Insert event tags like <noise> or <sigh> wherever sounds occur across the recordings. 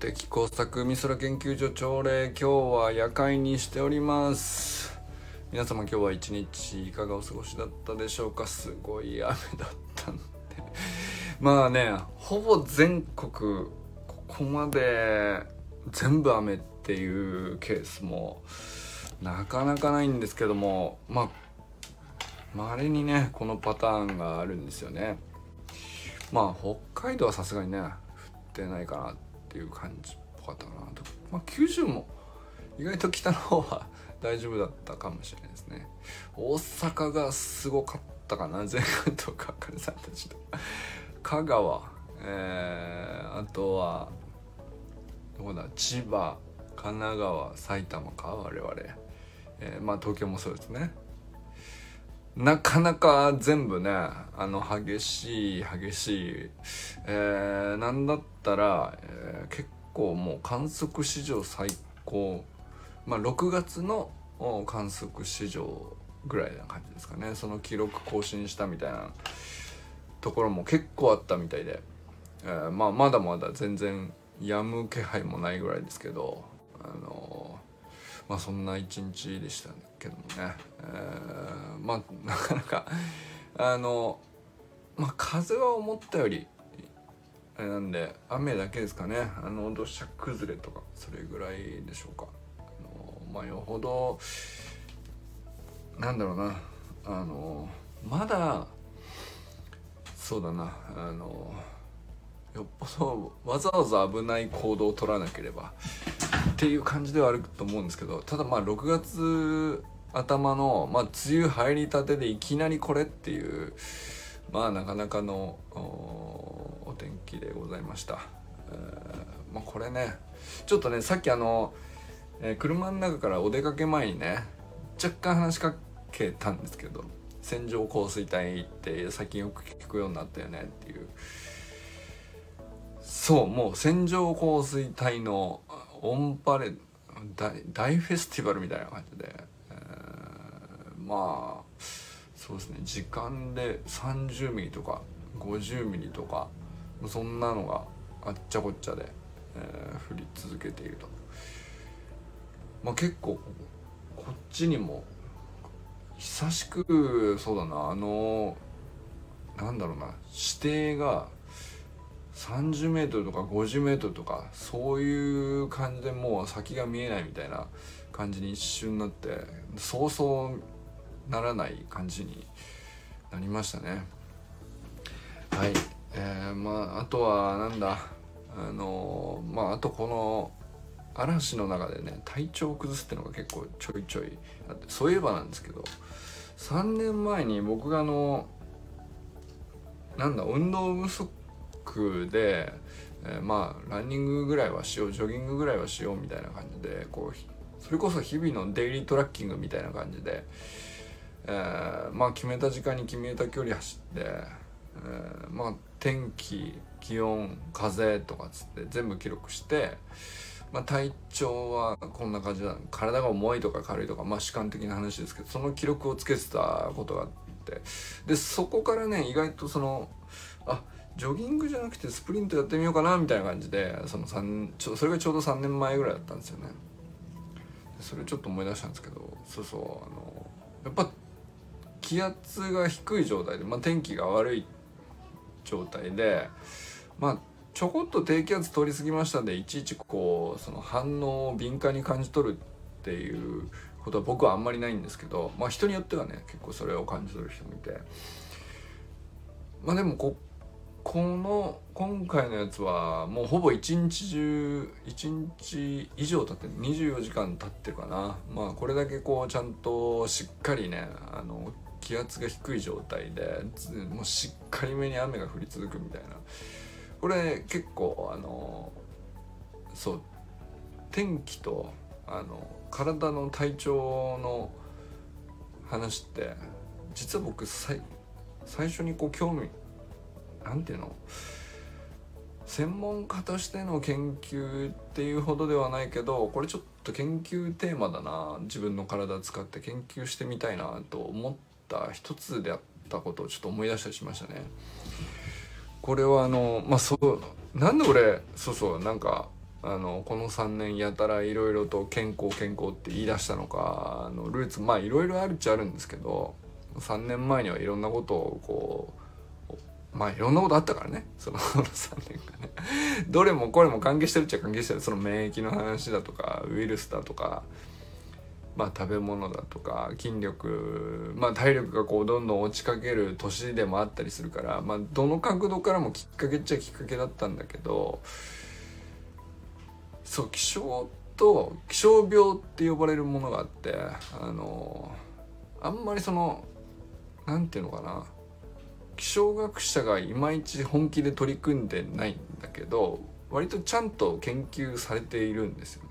的工作美空研究所朝礼今日は夜会にしております。皆様今日は一日いかがお過ごしだったでしょうか？すごい雨だったんで。まあねほぼ全国ここまで全部雨っていうケースもなかなかないんですけどもまあまれにねこのパターンがあるんですよね。まあ北海道はさすがにね降ってないかなって。ていう感じっぽかったかなと、まあ、九州も意外と北の方は大丈夫だったかもしれないですね。大阪がすごかったかな全国とかかさんたちと。香川えー、あとはどこだ千葉神奈川埼玉か我々、えー、まあ東京もそうですね。なかなか全部ねあの激しい激しい、えー、なんだったら、えー、結構もう観測史上最高まあ6月の観測史上ぐらいな感じですかね。その記録更新したみたいなところも結構あったみたいで、えー、まあまだまだ全然やむ気配もないぐらいですけどあのまあそんな一日でしたね。けどもね、えー、まあ <laughs> なかなかあのまあ風は思ったよりあれなんで雨だけですかね。あの土砂崩れとかそれぐらいでしょうか。あのまあよほどなんだろうな。あのまだそうだな。あのよっぽどわざわざ危ない行動を取らなければっていう感じではあると思うんですけどただまあ6月頭の、まあ、梅雨入りたてでいきなりこれっていうまあなかなかのお天気でございました、えー、まあ、これねちょっとねさっきあの、えー、車の中からお出かけ前にね若干話しかけたんですけど線状降水帯って最近よく聞くようになったよねっていう。そうもう線状降水帯のオンパレ大大フェスティバルみたいな感じで、まあそうですね時間で30ミリとか50ミリとかそんなのがあっちゃこっちゃで、えー、降り続けていると。まあ、結構こっちにも久しくそうだなあのなんだろうな指定が30メートルとか50メートルとかそういう感じでもう先が見えないみたいな感じに一瞬になってそうそうならない感じになりましたね。はい。えー、まああとはなんだ？あのまああとこの嵐の中でね体調を崩すっていうのが結構ちょいちょいあってそういえばなんですけど3年前に僕があのなんだ運動不足で、えー、まあランニングぐらいはしようジョギングぐらいはしようみたいな感じでこうそれこそ日々のデイリートラッキングみたいな感じで、えー、まあ決めた時間に決めた距離走って、えー、まあ天気気温風とかつって全部記録して、まあ、体調はこんな感じだ。体が重いとか軽いとかまあ主観的な話ですけどその記録をつけてたことがあって。でそこからね意外とそのあジョギングじゃなくてスプリントやってみようかなみたいな感じでそのちょそれがちょうど3年前ぐらいだったんですよね。それちょっと思い出したんですけどそうそうあのやっぱ気圧が低い状態で、まあ、天気が悪い状態でまあちょこっと低気圧通り過ぎましたんでいちいちこうその反応を敏感に感じ取るっていうことは僕はあんまりないんですけどまあ人によってはね結構それを感じ取る人もいて。まあでもここの今回のやつはもうほぼ一日中一日以上経って24時間経ってるかな。まあこれだけこうちゃんとしっかりねあの気圧が低い状態でもうしっかりめに雨が降り続くみたいな。これ結構あのそう天気とあの体の体調の話って実は僕最初にこう興味何ていうの専門家としての研究っていうほどではないけどこれちょっと研究テーマだな自分の体使って研究してみたいなと思ってた一つであったことをちょっと思い出したりしましたね。これはあのまあそうなんで俺そうそうなんかあのこの3年やたらいろいろと健康健康って言い出したのかあのルーツまあいろいろあるっちゃあるんですけど3年前にはいろんなことをこうまあいろんなことあったからね。その3年がね。どれもこれも関係してるっちゃ関係してる。その免疫の話だとかウイルスだとかまあ、食べ物だとか筋力、まあ、体力がこうどんどん落ちかける年でもあったりするから、まあ、どの角度からもきっかけっちゃきっかけだったんだけどそう気象と気象病って呼ばれるものがあってあのあんまりその何て言うのかな気象学者がいまいち本気で取り組んでないんだけど割とちゃんと研究されているんですよ。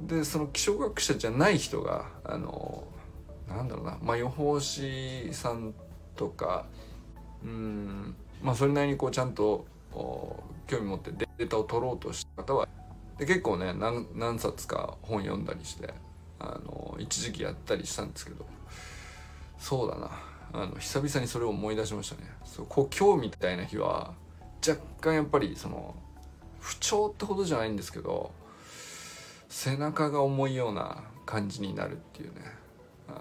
でその気象学者じゃない人があのなんだろうな、まあ、予報士さんとかうんまあそれなりにこうちゃんと興味持ってデータを取ろうとした方はで結構ね何何冊か本読んだりしてあの一時期やったりしたんですけどそうだな。あの久々にそれを思い出しましたね。そうこう今日みたいな日は若干やっぱりその不調ってほどじゃないんですけど背中が重いような感じになるっていうねあの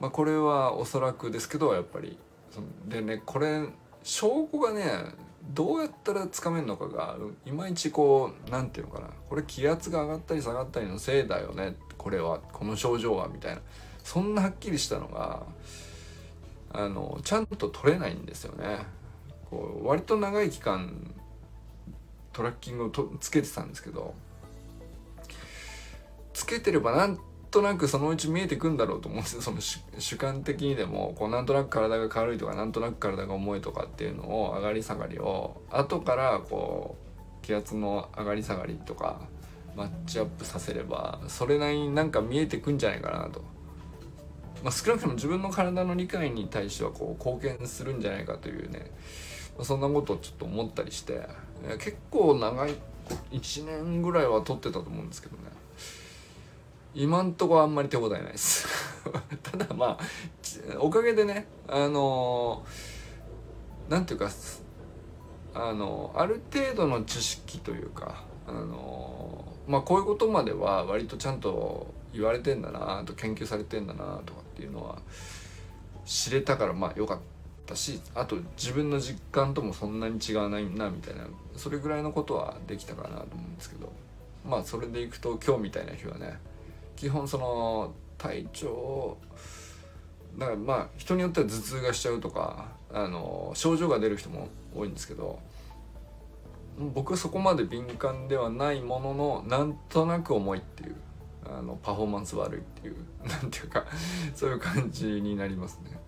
まあこれはおそらくですけどやっぱりそのでねこれ証拠がねどうやったらつかめるのかがいまいちこう何て言うのかなこれ気圧が上がったり下がったりのせいだよねこれはこの症状はみたいなそんなはっきりしたのがあのちゃんと取れないんですよね。こう割と長い期間トラッキングをとつけてたんですけどつけてればなんとなくそのうち見えてくんだろうと思うんですよその主観的にでもこうなんとなく体が軽いとかなんとなく体が重いとかっていうのを上がり下がりを後からこう気圧の上がり下がりとかマッチアップさせればそれなりになんか見えてくんじゃないかなと。まあ、少なくとも自分の体の理解に対してはこう貢献するんじゃないかというねそんなことをちょっと思ったりして結構長い1年ぐらいは撮ってたと思うんですけどね。今んとこあんまり手応えないです。<laughs> ただまあおかげでねあの何ていうかあのある程度の知識というかあのまあこういうことまでは割とちゃんと言われてんだなと研究されてんだなとかっていうのは知れたからまあよかったしあと自分の実感ともそんなに違わないなみたいなそれぐらいのことはできたかなと思うんですけどまあそれでいくと今日みたいな日はね基本その体調だからまあ人によっては頭痛がしちゃうとかあの症状が出る人も多いんですけど僕はそこまで敏感ではないもののなんとなく重いっていうあのパフォーマンス悪いっていう <laughs> なんていうかそういう感じになりますね。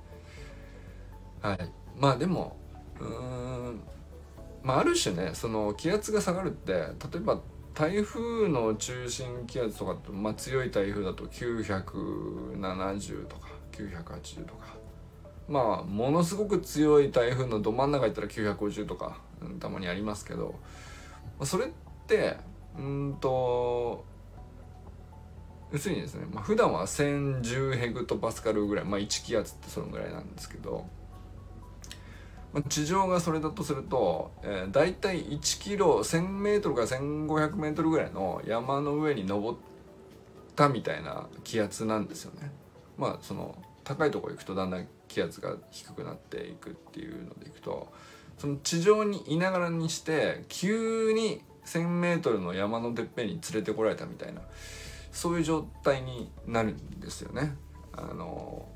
はいまあでもうーんまあある種ねその気圧が下がるって例えば台風の中心気圧とかまあ、強い台風だと970とか980とか。まあものすごく強い台風のど真ん中行ったら950とか、たまにありますけど、それってうんと要するにですね、まあ、普段は1010ヘクトパスカルぐらい、まあ、1気圧ってそのぐらいなんですけど。地上がそれだとすると、えー、大体1キロ 1000m から 1500m ぐらいの山の上に登ったみたいな気圧なんですよね。まあその高いとこ行くとだんだん気圧が低くなっていくっていうのでいくとその地上にいながらにして急に 1,000m の山のてっぺんに連れてこられたみたいなそういう状態になるんですよね。あの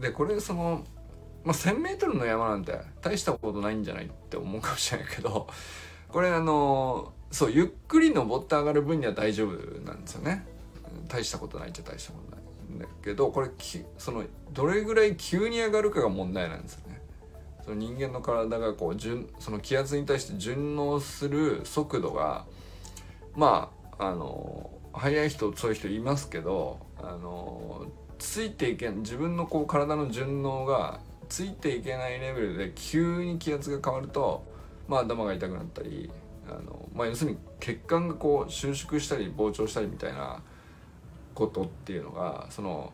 でこれそのまあ、1,000m の山なんて大したことないんじゃないって思うかもしれないけどこれあのそうゆっくり登って上がる分には大丈夫なんですよね。大したことないっちゃ大したことないんだけどこれそのどれぐらい急に上がるかが問題なんですよね。その人間の体がこう順その気圧に対して順応する速度がまああの速い人そうい人いますけどあのついていけん自分のこう体の順応がついていけないレベルで急に気圧が変わると、まあ、頭が痛くなったりあの、まあ、要するに血管がこう収縮したり膨張したりみたいなことっていうのがその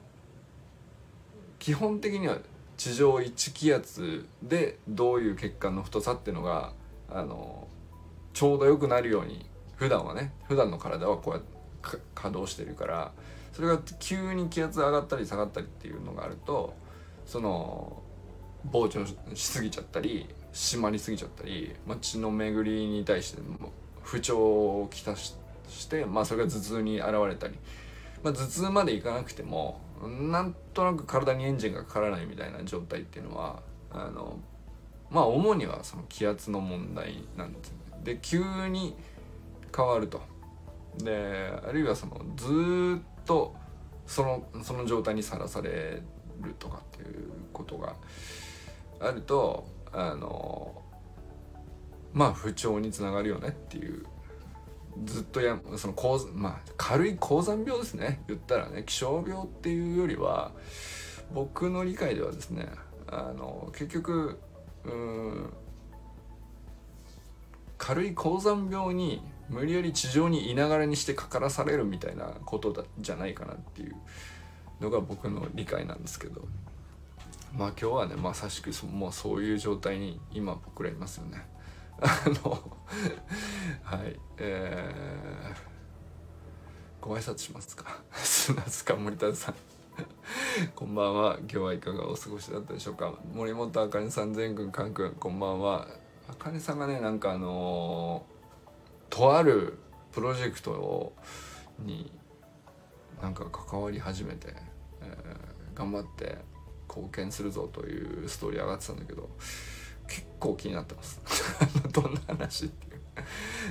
基本的には地上1気圧でどういう血管の太さっていうのがあのちょうどよくなるように普段はね普段の体はこうやって稼働してるからそれが急に気圧上がったり下がったりっていうのがあるとその膨張しすぎちゃったり締まりすぎちゃったり、まあ、血の巡りに対して不調をきたしして、まあ、それが頭痛に現れたり、まあ、頭痛までいかなくてもなんとなく体にエンジンがかからないみたいな状態っていうのはあのまあ主にはその気圧の問題なんですよね。で急に変わると。であるいはそのずっとそのその状態にさらされるとかっていうことがあるとあのまあ不調につながるよねっていうずっとやその高まあ軽い高山病ですね。言ったらね気象病っていうよりは僕の理解ではですねあの結局うん軽い高山病に無理やり地上にいながらにしてかからされるみたいなことだじゃないかなっていうのが僕の理解なんですけど。まあ今日はねまさしくもうそういう状態に今僕らいますよね。<laughs> あの <laughs> はいえー、ご挨拶しますか？<laughs> 砂塚森田さん。こんばんは。今日はいかがお過ごしだったでしょうか？森本あかねさん全軍んくんこんばんは。あかねさんがねなんかあのー、とあるプロジェクトになんか関わり始めて、えー、頑張って貢献するぞというストーリー上がってたんだけど結構気になってます。<laughs> どんな話っていう。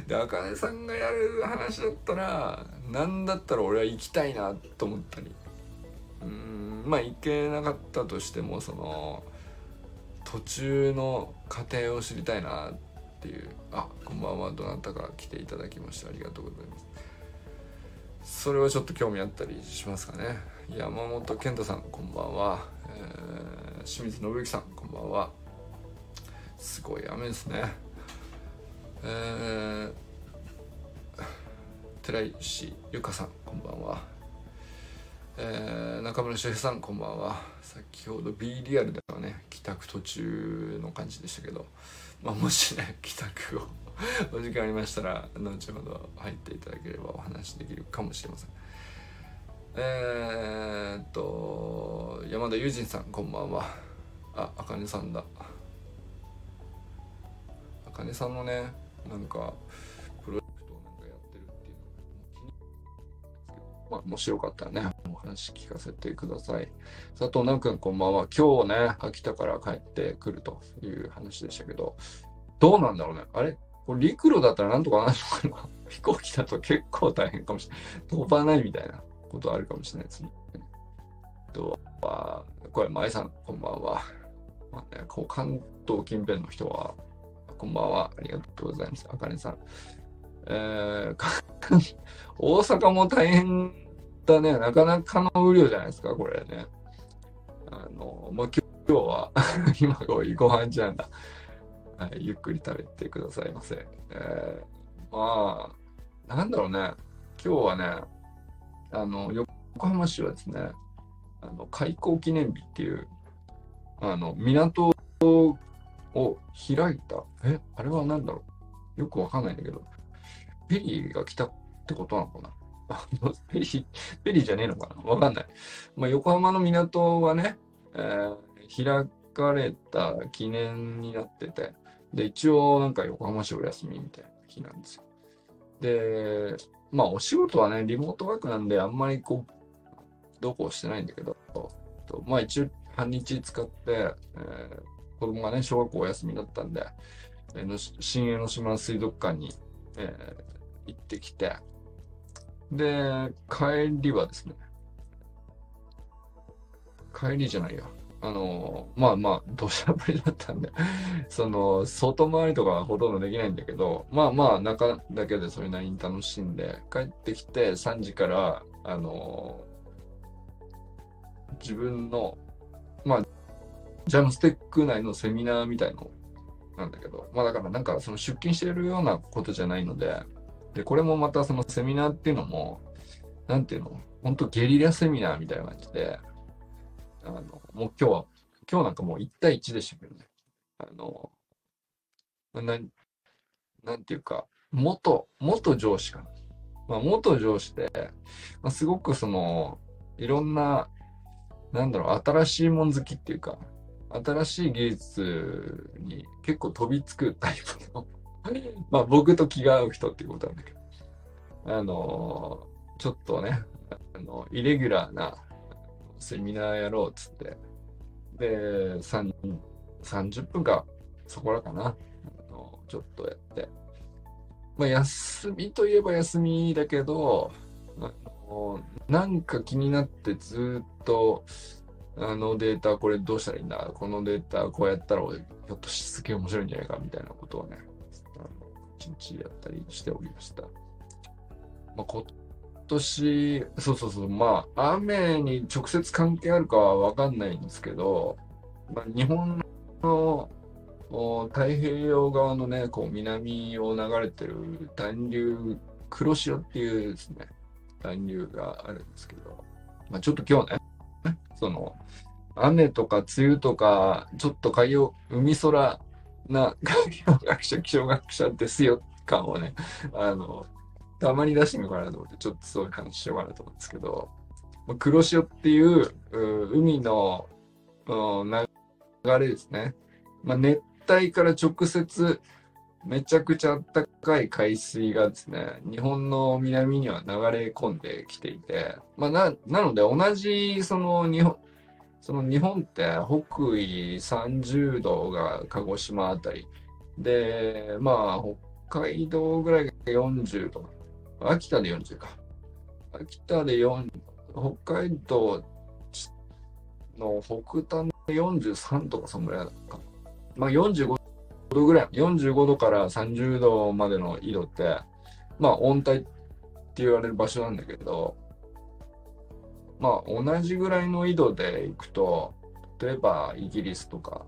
であかねさんがやる話だったら何だったら俺は行きたいなと思ったり。うんまあ行けなかったとしてもその途中の過程を知りたいなっていう。あこんばんは。どなたか来ていただきましてありがとうございます。それはちょっと興味あったりしますかね。山本健太さんこんばんは、えー、清水信之さんこんばんは。すごい雨ですね。えー、寺石由香さんこんばんは、えー、中村修平さんこんばんは。先ほど B リアルではね帰宅途中の感じでしたけど、まあ、もしね <laughs> 帰宅をお時間ありましたら後ほど入っていただければお話できるかもしれません。えー、っと山田友人さんこんばんは。ああかねさんだ。金さんのねなんかプロジェクトをなんかやってるっていうのがもう気にですけどまあもしよかったらねお話聞かせてください。佐藤直君こんばんは。今日ね秋田から帰ってくるという話でしたけどどうなんだろうね。あれ？これ陸路だったらなんとかなるのかな？<laughs> 飛行機だと結構大変かもしれない。飛ばないみたいな。ことあるかもしれないですねとはこれ前さんこんばんは、まあね、こう関東近辺の人はこんばんは。ありがとうございます。あかねさん。えー、<laughs> 大阪も大変だね。なかなかの雨量じゃないですか、これね。あの、まあ、今日は <laughs> 今ごご飯じゃんだ。はい、ゆっくり食べてくださいませ。えー、まあ、なんだろうね。今日はね、あの、横浜市はですね、あの開港記念日っていう、あの、港を開いた。え、あれは何だろう？よくわかんないんだけど、ペリーが来たってことなのかな？ペリー、ペリーじゃねえのかな？わかんない。まあ、横浜の港はね、えー、開かれた記念になってて、で、一応なんか横浜市お休みみたいな日なんですよ。で、まあお仕事はね、リモートワークなんであんまりこう、どうこうしてないんだけど、まあ一応半日使って、えー、子供がね、小学校お休みだったんで、えー、新江ノ島水族館に、えー、行ってきて、で、帰りはですね、帰りじゃないや。あの、まあまあ、土砂降りだったんで <laughs> その、外回りとかはほとんどできないんだけど、まあまあ、中だけでそれなりに楽しんで、帰ってきて3時から、あの、自分の、まあ、ジャムステック内のセミナーみたいのなんだけど、まあだからなんかその出勤してるようなことじゃないので、で、これもまたそのセミナーっていうのも、なんていうの、本当ゲリラセミナーみたいな感じで、あの、もう今日は今日なんかもう1対1でしたけどね。あの、ななんていうか、元、元上司かな。まあ、元上司で、まあ、すごくその、いろんな、なんだろう、新しいもん好きっていうか、新しい技術に結構飛びつくタイプの <laughs> まあ僕と気が合う人っていうことなんだけど、あの、ちょっとね、あの、イレギュラーなセミナーやろうっつって、で、30分か、そこらかな、あのちょっとやって、まあ、休みといえば休みだけど、あのなんか気になってずっと、あのデータこれどうしたらいいんだ？このデータこうやったらひょっとしすげえ面白いんじゃないかみたいなことをね、一日やったりしておりました。まあ、年、そうそうそう、まあ、雨に直接関係あるかはわかんないんですけど、まあ、日本の太平洋側のね、こう南を流れてる暖流、黒潮っていうですね、暖流があるんですけど、まあ、ちょっと今日ね、その、雨とか梅雨とか、ちょっと海洋、海空な海洋学者、気象学者ですよ感をね、あの、たまに出してみようかなと思って、ちょっとそういう話しようかなと思うんですけど、黒潮っていう海の流れですね。まあ、熱帯から直接めちゃくちゃ暖かい海水がですね、日本の南には流れ込んできていて、まあ、な、なので同じその日本、その日本って北緯30度が鹿児島あたり。で、まあ北海道ぐらいが40度。秋田で40か。秋田で4、北海道の北端の43とかそんぐらいだったか。まあ45度ぐらい、45度から30度までの緯度って、まあ温帯って言われる場所なんだけど、まあ同じぐらいの緯度で行くと、例えばイギリスとか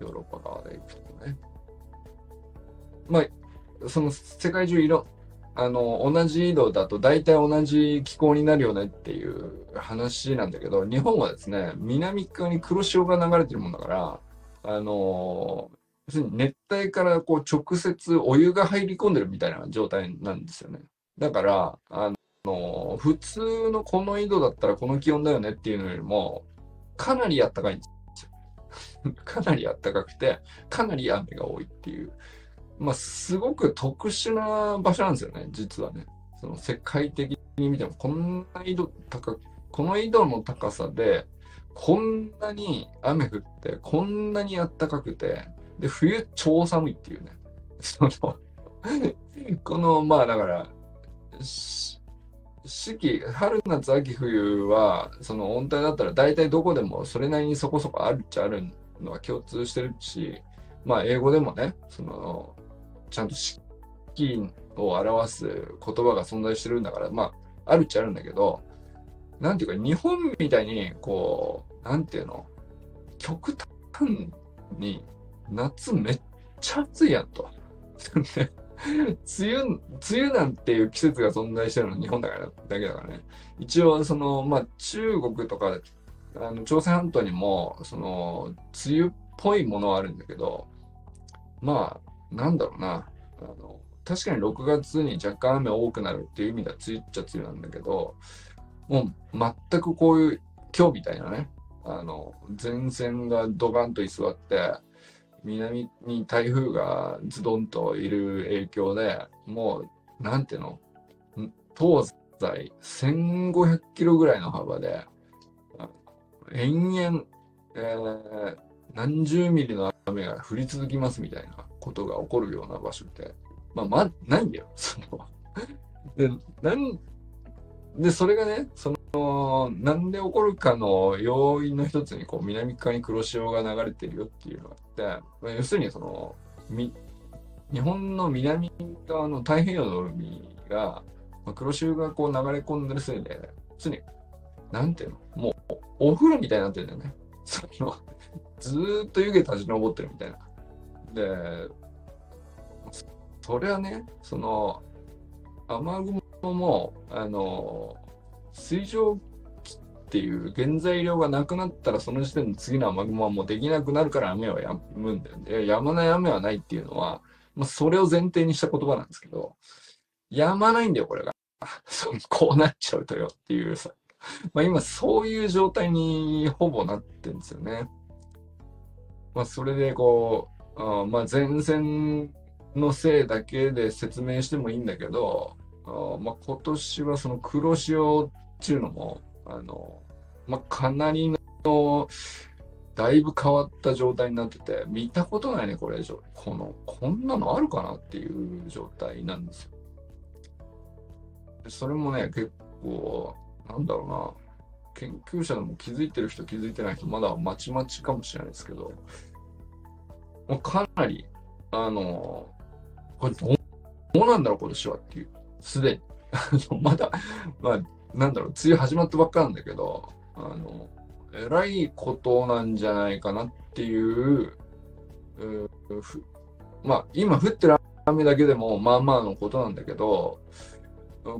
ヨーロッパ側で行くとね、まあその世界中色、あの、同じ緯度だと大体同じ気候になるよねっていう話なんだけど、日本はですね、南側に黒潮が流れてるもんだから、あの、要するに熱帯からこう直接お湯が入り込んでるみたいな状態なんですよね。だから、あの、普通のこの緯度だったらこの気温だよねっていうのよりも、かなり暖かいんですよ。<laughs> かなり暖かくて、かなり雨が多いっていう。まあ、すごく特殊な場所なんですよね、実はね。その世界的に見ても、こんな緯度高この緯度の高さで、こんなに雨降って、こんなに暖かくて、で、冬超寒いっていうね。<laughs> そのこの、まあだから、四季、春、夏、秋、冬は、その温帯だったら大体どこでもそれなりにそこそこあるっちゃあるのは共通してるし、まあ英語でもね、その、ちゃんと四季を表す言葉が存在してるんだから、まあ、あるっちゃあるんだけど、なんていうか、日本みたいに、こう、なんていうの、極端に夏めっちゃ暑いやんと。<laughs> 梅雨、梅雨なんていう季節が存在してるの日本だからだけだからね。一応、その、まあ、中国とか、あの朝鮮半島にも、その、梅雨っぽいものはあるんだけど、まあ、なんだろうな。あの確かに6月に若干雨多くなるっていう意味では梅雨っちゃ梅雨なんだけど、もう全くこういう今日みたいなね、あの、前線がドカンと居座って、南に台風がズドンといる影響で、もう、なんていうの東西1500キロぐらいの幅で、延々、えー、何十ミリの雨が降り続きますみたいなことが起こるような場所って、まあ、ま、ないんだよ。<laughs> そので、なん、で、それがね、その、なんで起こるかの要因の一つに、こう、南側に黒潮が流れてるよっていうのがあって、まあ要するにその、み、日本の南側の太平洋の海が、まあ、黒潮がこう流れ込んでるせいで、常に、なんていうのもう、お風呂みたいになってるんだよね。その、ずっと湯気立ち上ってるみたいな。で、それはね、その、雨雲も、あの、水蒸気っていう原材料がなくなったらその時点で次の雨雲はもうできなくなるから雨は止むんだよね。止まない雨はないっていうのは、まあ、それを前提にした言葉なんですけど、止まないんだよ、これが。<laughs> そうこうなっちゃうとよっていうさ。ま今そういう状態にほぼなってるんですよね。まあそれでこう、あまあ前線のせいだけで説明してもいいんだけど、あまあ今年はその黒潮っていうのも、あの、まあかなりの、だいぶ変わった状態になってて、見たことないね、これ以上。この、こんなのあるかなっていう状態なんですよ。それもね、結構、なんだろうな、研究者でも気づいてる人、気づいてない人、まだまちまちかもしれないですけど、もうかなり、あの、これどうどうなんだろう、今年はっていう、すでに。<laughs> まだ、まあ、なんだろう、梅雨始まったばっかなんだけど、あの、えらいことなんじゃないかなっていう、うまあ、今降ってる雨だけでも、まあまあのことなんだけど、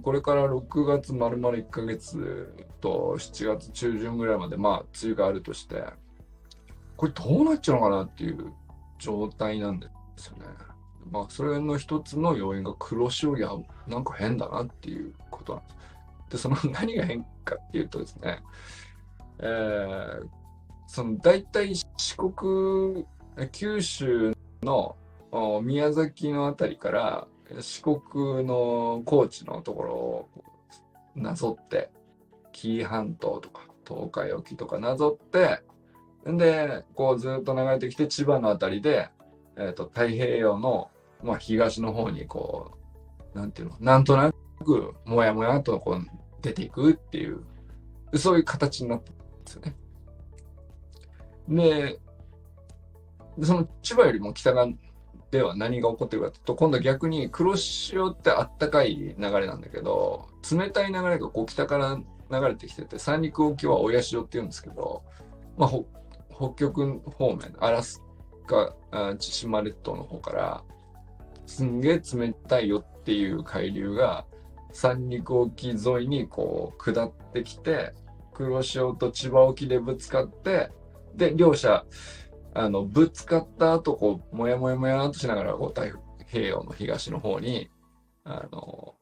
これから6月丸々1ヶ月と7月中旬ぐらいまでまあ梅雨があるとしてこれどうなっちゃうのかなっていう状態なんですよね。まあそれの一つの要因が黒潮やなんか変だなっていうことなんです。でその何が変かっていうとですね、えー、その大体四国九州の宮崎の辺りから四国の高知のところをなぞって紀伊半島とか東海沖とかなぞってでこうずっと流れてきて千葉の辺りで、えーと、太平洋の、まあ、東の方にこうなんていうのなんとなくもやもやとこう出ていくっていうそういう形になってるんですよね。でその千葉よりも北側では何が起こってるかというと、今度逆に黒潮ってあったかい流れなんだけど、冷たい流れがこう北から流れてきてて、三陸沖は親潮って言うんですけど、まあ、北極方面、アラスカ、千島列島の方から、すんげえ冷たいよっていう海流が、三陸沖沿いにこう下ってきて、黒潮と千葉沖でぶつかって、で、両者、あの、ぶつかった後、こう、もやもやもやっとしながら、こう、太平洋の東の方に、あの、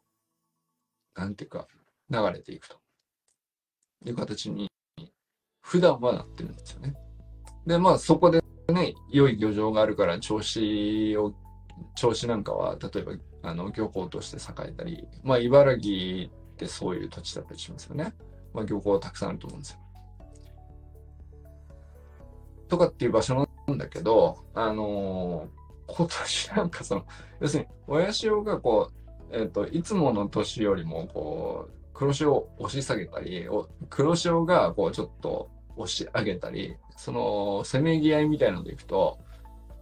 なんていうか、流れていくという形に、普段はなってるんですよね。で、まあ、そこでね、良い漁場があるから、調子を、調子なんかは、例えば、あの、漁港として栄えたり、まあ、茨城ってそういう土地だったりしますよね。まあ、漁港たくさんあると思うんですよ。とかっていう場所なんだけど、あのー、今年なんかその、要するに、親潮がこう、えっ、ー、と、いつもの年よりも、こう、黒潮を押し下げたり、黒潮がこう、ちょっと押し上げたり、その、せめぎ合いみたいのでいくと、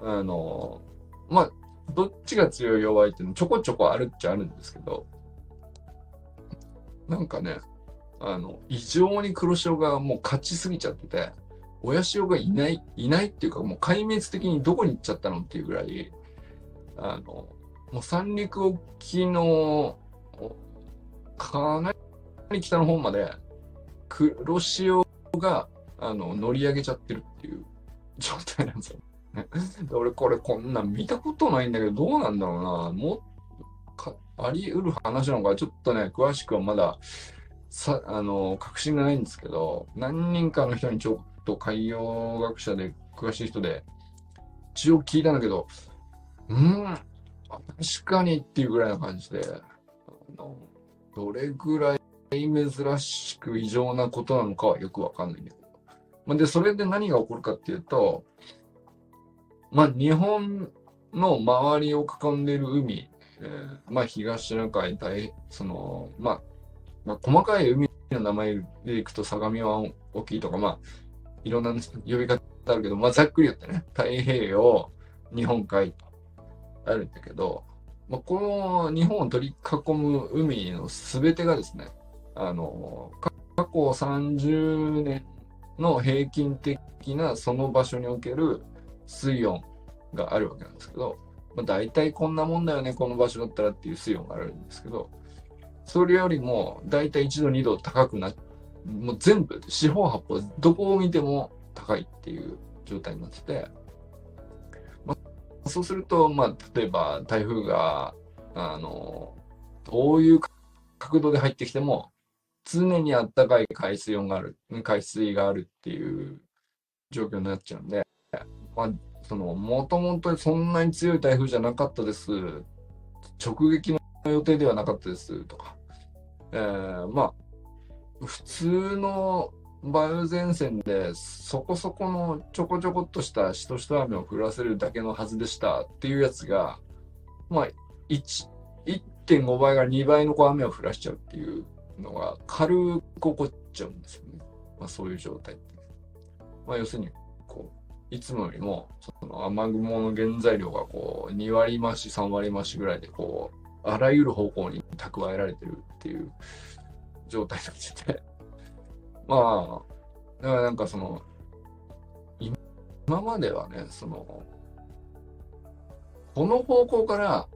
あの、まあ、どっちが強い弱いっていうのちょこちょこあるっちゃあるんですけど、なんかね、あの、異常に黒潮がもう勝ちすぎちゃってて、親潮がいない、いないっていうか、もう壊滅的にどこに行っちゃったのっていうぐらい、あの、もう三陸沖の、かなり北の方まで、黒潮が、あの、乗り上げちゃってるっていう <laughs> 状態なんですよ。<laughs> 俺これこんなん見たことないんだけど、どうなんだろうな。もかあり得る話なのか、ちょっとね、詳しくはまだ、さ、あの、確信がないんですけど、何人かの人にちょっと海洋学者で詳しい人で、一応聞いたんだけど、うん、確かにっていうぐらいな感じで、あのどれぐらい珍しく異常なことなのかはよくわかんないんだけど。で、それで何が起こるかっていうと、まあ、日本の周りを囲んでいる海、えー、まあ、東シナ海大、その、まあ、まあ、細かい海の名前でいくと相模湾沖とか、まあ、いろんな呼び方あるけど、まあ、ざっくり言ってね、太平洋、日本海とあるんだけど、まあ、この日本を取り囲む海の全てがですね、あの、過去30年の平均的なその場所における水温があるわけなんですけど、まあ、大体こんなもんだよね、この場所だったらっていう水温があるんですけど、それよりも大体1度、2度高くなもう全部、四方八方、どこを見ても高いっていう状態になってて、まあ、そうすると、まあ、例えば台風が、あの、どういう角度で入ってきても、常にあったかい海水温がある、海水があるっていう状況になっちゃうんで、まあ、その、もともとそんなに強い台風じゃなかったです。直撃の予定ではなかったですとか、えー、まあ、普通の梅雨前線でそこそこのちょこちょこっとしたしとしと雨を降らせるだけのはずでしたっていうやつが、まあ、1.5倍が2倍のこう雨を降らしちゃうっていうのが軽く起こっちゃうんですよね。まあ、そういう状態って。まあ、要するに、こう、いつもよりも、その雨雲の原材料がこう、2割増し、3割増しぐらいで、こう、あらゆる方向に蓄えられてるっていう状態になってて。<laughs> まあ、だからなんかその、今まではね、その、この方向から、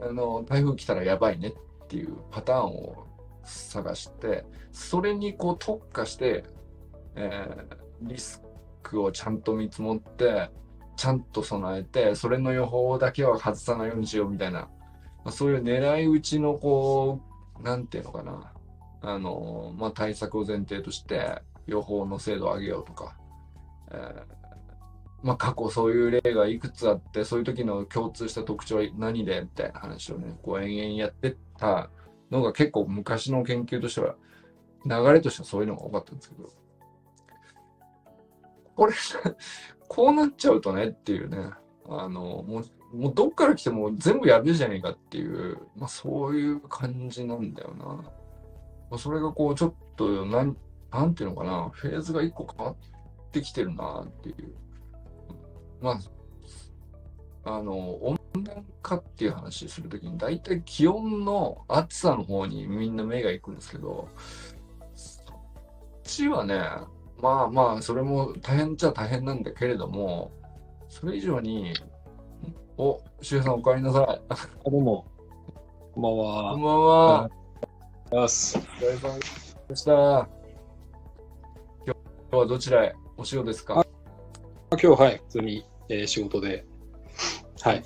あの、台風来たらやばいねっていうパターンを探してそれにこう特化して、えー、リスクをちゃんと見積もってちゃんと備えてそれの予報だけは外さないようにしようみたいな、まあ、そういう狙い撃ちのこうなんていうのかなあの、まあ、対策を前提として予報の精度を上げようとか、えーまあ、過去そういう例がいくつあってそういう時の共通した特徴は何で？みたいな話をねこう延々やってったのが結構昔の研究としては、流れとしてはそういうのが多かったんですけど、これ、こうなっちゃうとねっていうね、あの、もう、もうどっから来ても全部やるじゃねえかっていう、まあそういう感じなんだよな。まあ、それがこう、ちょっと、なん、なんていうのかな、フェーズが一個変わってきてるなっていう。まあ、あの、温暖化っていう話するときに、大体気温の暑さの方にみんな目が行くんですけど、そっちはね、まあまあ、それも大変っちゃ大変なんだけれども、それ以上に、お、周さんお帰りなさい。どうも。こんばんは。こんばんは。よし。お疲れ様でした。今日はどちらへ？お仕事ですか？今日、はい、普通に、えー、仕事ではい。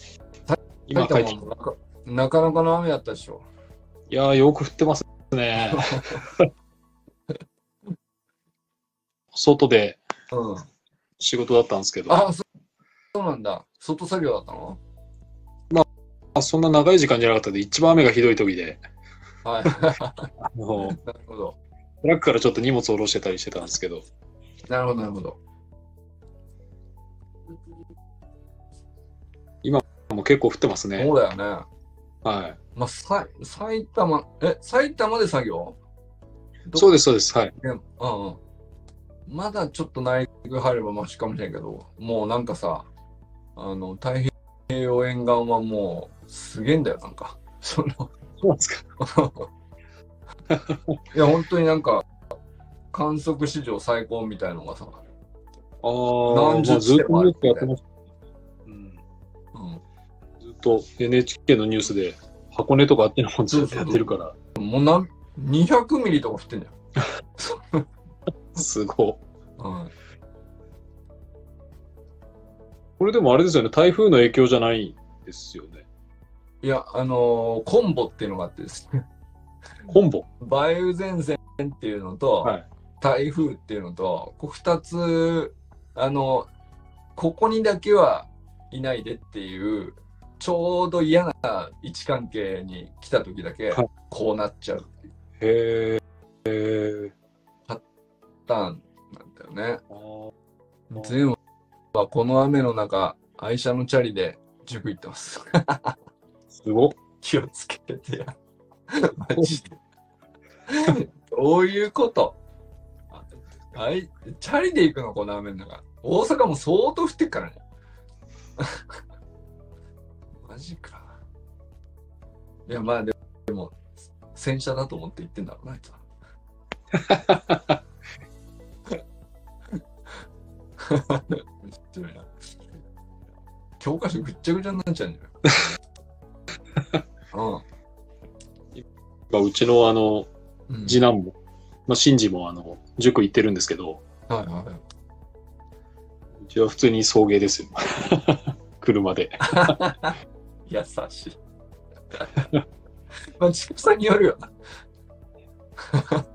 今帰ってなかなかなかの雨やったでしょ。いやー、よく降ってますね。<laughs> 外で仕事だったんですけど。あそ、そうなんだ。外作業だったの？まあ、そんな長い時間じゃなかったんで、一番雨がひどい時で。はい。<laughs> あのなるほど。トラックからちょっと荷物を下ろしてたりしてたんですけど。なるほど、なるほど。もう結構降ってますね。そうだよね。はい。まあ、さ埼玉、え、埼玉で作業？そうです、そうです。はい。うんうん。まだちょっと内陸入ればマシかもしれんけど、もうなんかさ、あの、太平洋沿岸はもう、すげえんだよ、なんか。その、そうなんですか？<laughs> いや、本当になんか、観測史上最高みたいのがさ、ああ、何十ずっとやってました。と NHK のニュースで箱根とかあってのもずっとやってるから。もうな200ミリとか降ってんじゃん。<laughs> すごい。うん。これでもあれですよね、台風の影響じゃないですよね。いや、あのー、コンボっていうのがあってですね。コンボ？梅雨前線っていうのと、はい、台風っていうのと、こう2つ、あの、ここにだけはいないでっていうちょうど嫌な位置関係に来た時だけこうなっちゃうっていう。へえ。パターンなんだよね。全部はこの雨の中、愛車のチャリで塾行ってます。すご気をつけてや。マジで。どういうこと？あいチャリで行くの？この雨の中。大阪も相当降ってっからね。ジか。いや、まあでも、洗車だと思って言ってんだろうな、あいつは。教科書ぐっちゃぐちゃになっちゃうんじゃない？<laughs> うん。今、うちのあの、次男もまあ、シンジもあの、塾行ってるんですけど、はいはうちは普通に送迎ですよ。<laughs> 車で。<laughs> い。優しい。<laughs> まあ、近さによるよな。<laughs>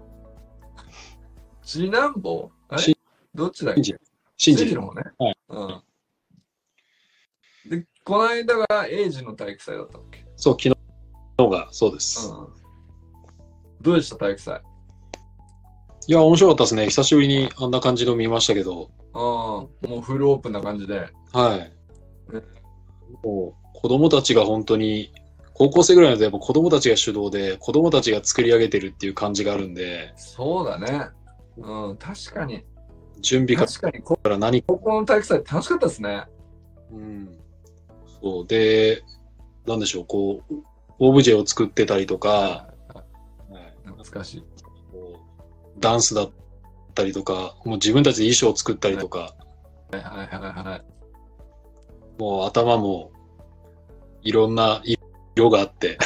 次男坊？あれ？しどっちだっけ？シンジ。シンジシンジの方ね。はいうん。で、この間がエイジの体育祭だったっけ？そう、昨日がそうです。うん。どうでした体育祭？いや、面白かったですね。久しぶりにあんな感じの見ましたけど、ああ、もうフルオープンな感じで。はいね。もう子供たちが本当に、高校生ぐらいのでやっぱ子供たちが主導で、子供たちが作り上げてるっていう感じがあるんで、そうだね。うん、確かに。準備か確かに、こら何か、高校の体育祭楽しかったですね。うん。そう。で、なんでしょう、こう、オブジェを作ってたりとか、はい懐かしい。ダンスだったりとか、もう自分たちで衣装を作ったりとか、はいはいはいはい。もう頭もいろんな色があって、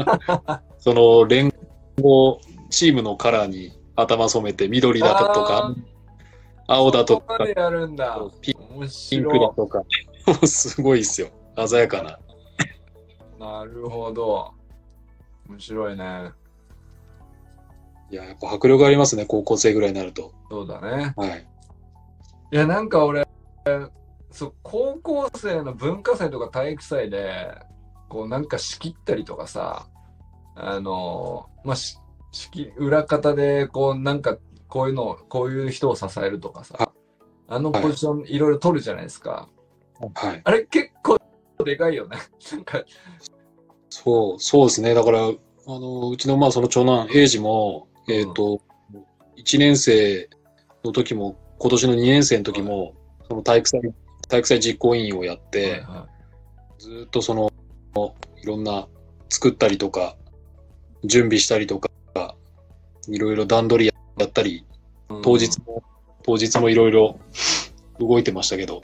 <laughs> その連合チームのカラーに頭染めて緑だとか、青だとか。ピンクだ白とか、もう <laughs> すごいですよ。鮮やかな。い。なるほど。面白いね。いや、やっぱ迫力ありますね、高校生ぐらいになると。そうだね。はい。いや、なんか俺、そう、高校生の文化祭とか体育祭で、こうなんか仕切ったりとかさ、あの、まあ、し裏方で、こうなんか、こういうの、こういう人を支えるとかさは、あのポジションいろいろ取るじゃないですか。はい。あれ結構でかいよね。<laughs> なんか、そう、そうですね。だから、あの、うちの、まあ、その長男、英二も、えっ、と、1年生の時も、今年の2年生の時も、その体育祭、体育祭実行委員をやって、はいはずーっとその、いろんな作ったりとか、準備したりとか、いろいろ段取りやったり、い当日も、当日もいろいろ動いてましたけど、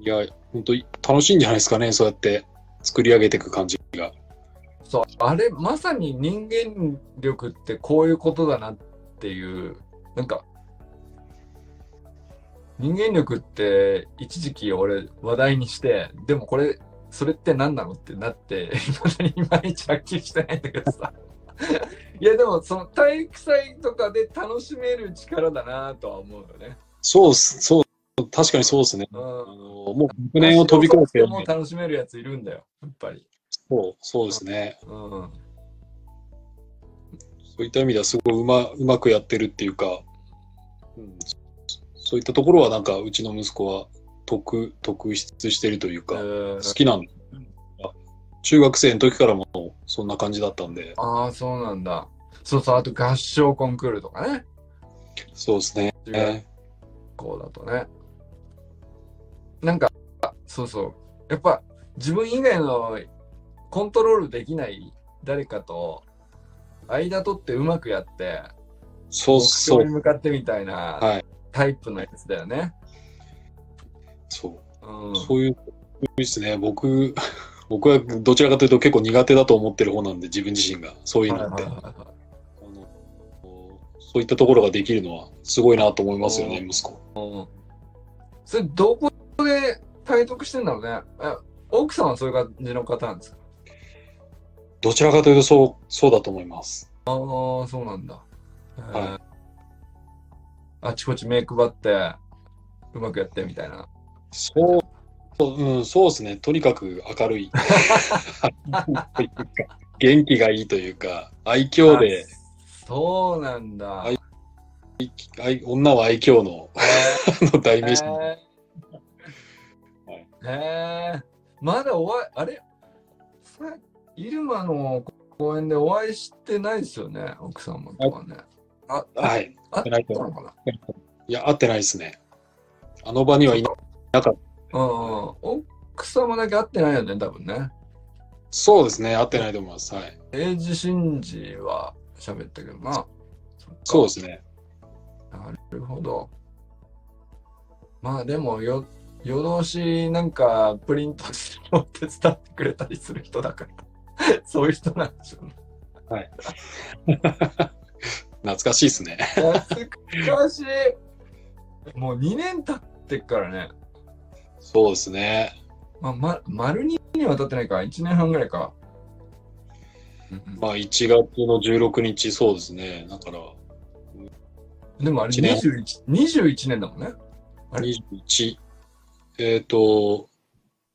いや、本当に楽しいんじゃないですかね、そうやって作り上げていく感じが。そう、あれ、まさに人間力ってこういうことだなっていう、なんか、人間力って一時期俺話題にして、でもこれ、それって何なのってなって、いまいちはっきりしてないんだけどさ。<laughs> いや、でもその体育祭とかで楽しめる力だなとは思うよね。そうそう、確かにそうですね。うあん。のもう学年を飛び越えて、も楽しめるやついるんだよ、やっぱり。そう、そうですね。うん。そういった意味ではすごいうまうまくやってるっていうか、うん、そういったところはなんかうちの息子は特特筆してるというか、えー好きなんで、中学生の時からもそんな感じだったんで、ああ、そうなんだ。そうそう、あと合唱コンクールとかね。そうですね。中学校だとね。なんか、そうそう。やっぱ自分以外のコントロールできない誰かと間取ってうまくやって、そう目標にそう、向かってみたいなはいタイプのやつだよね。そう、うん。そういう、ですね。僕、<laughs> 僕はどちらかというと結構苦手だと思ってる方なんで、自分自身が、そういうのって。そういったところができるのはすごいなと思いますよね、息子。うんそれどこで体得してんだろうね。え奥さんはそういう感じの方なんですか？どちらかというとそう、そうだと思います。ああ、そうなんだ。はへーあちこち目配って、うまくやってみたいな。そう、そううん、そうですね。とにかく明るい。<laughs> 元気がいいというか、愛嬌で、あそうなんだ。はい愛女は愛嬌のの <laughs> 代名詞。えへえまだお会い、あれ？さ入間の公園でお会いしてないですよね、奥様とかね。あ、はい。あ会ってないとったのかな？いや、会ってないですね。あの場にはいななかった。うんうん。奥様だけ会ってないよね、多分ね。そうですね。会ってないと思います。はい。英治真治は喋ったけどな。そうですね。なるほど。まあでもよ、夜通しなんかプリントするのを手伝ってくれたりする人だから、<laughs> そういう人なんでしょうね。<laughs> 懐かしいですね。懐かしい。もう2年経ってっからね。そうですね。まあ、ま、丸2には経ってないか。1年半ぐらいか。まあ、1月の16日、そうですね。だから、でもあれ一年21、21年だもんね。あれ21、えっ、と、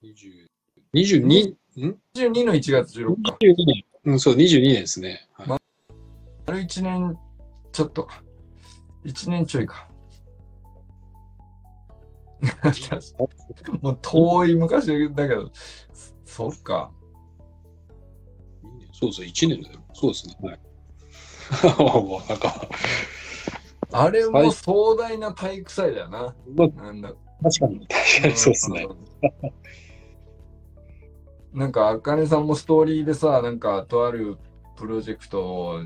20 22、ん？22の1月16か。?22 年。うん、そう、22年ですね。はい丸1年ちょっとか。1年ちょいか。もう遠い昔だけど、そっか。そうですね、1年だよ。そうですね。はい。<laughs> なんか、あれも壮大な体育祭だよな。まあなんだ確かに、確かにそうですね。<laughs> なんか、あかねさんもストーリーでさ、なんか、とあるプロジェクト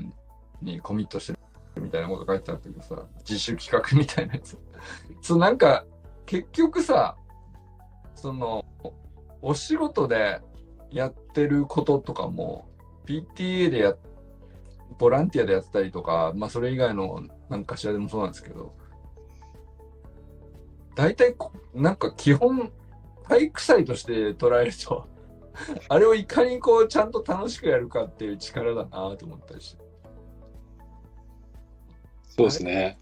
にコミットしてるみたいなこと書いてあったけどさ、自主企画みたいなやつ。<laughs> そう、なんか、結局さ、その、お仕事でやってることとかも、PTA でやボランティアでやってたりとか、まあ、それ以外のなんかしらでもそうなんですけど、大体、なんか基本、体育祭として捉えると、<laughs> あれをいかにこう、ちゃんと楽しくやるかっていう力だなと思ったりして。そうですね。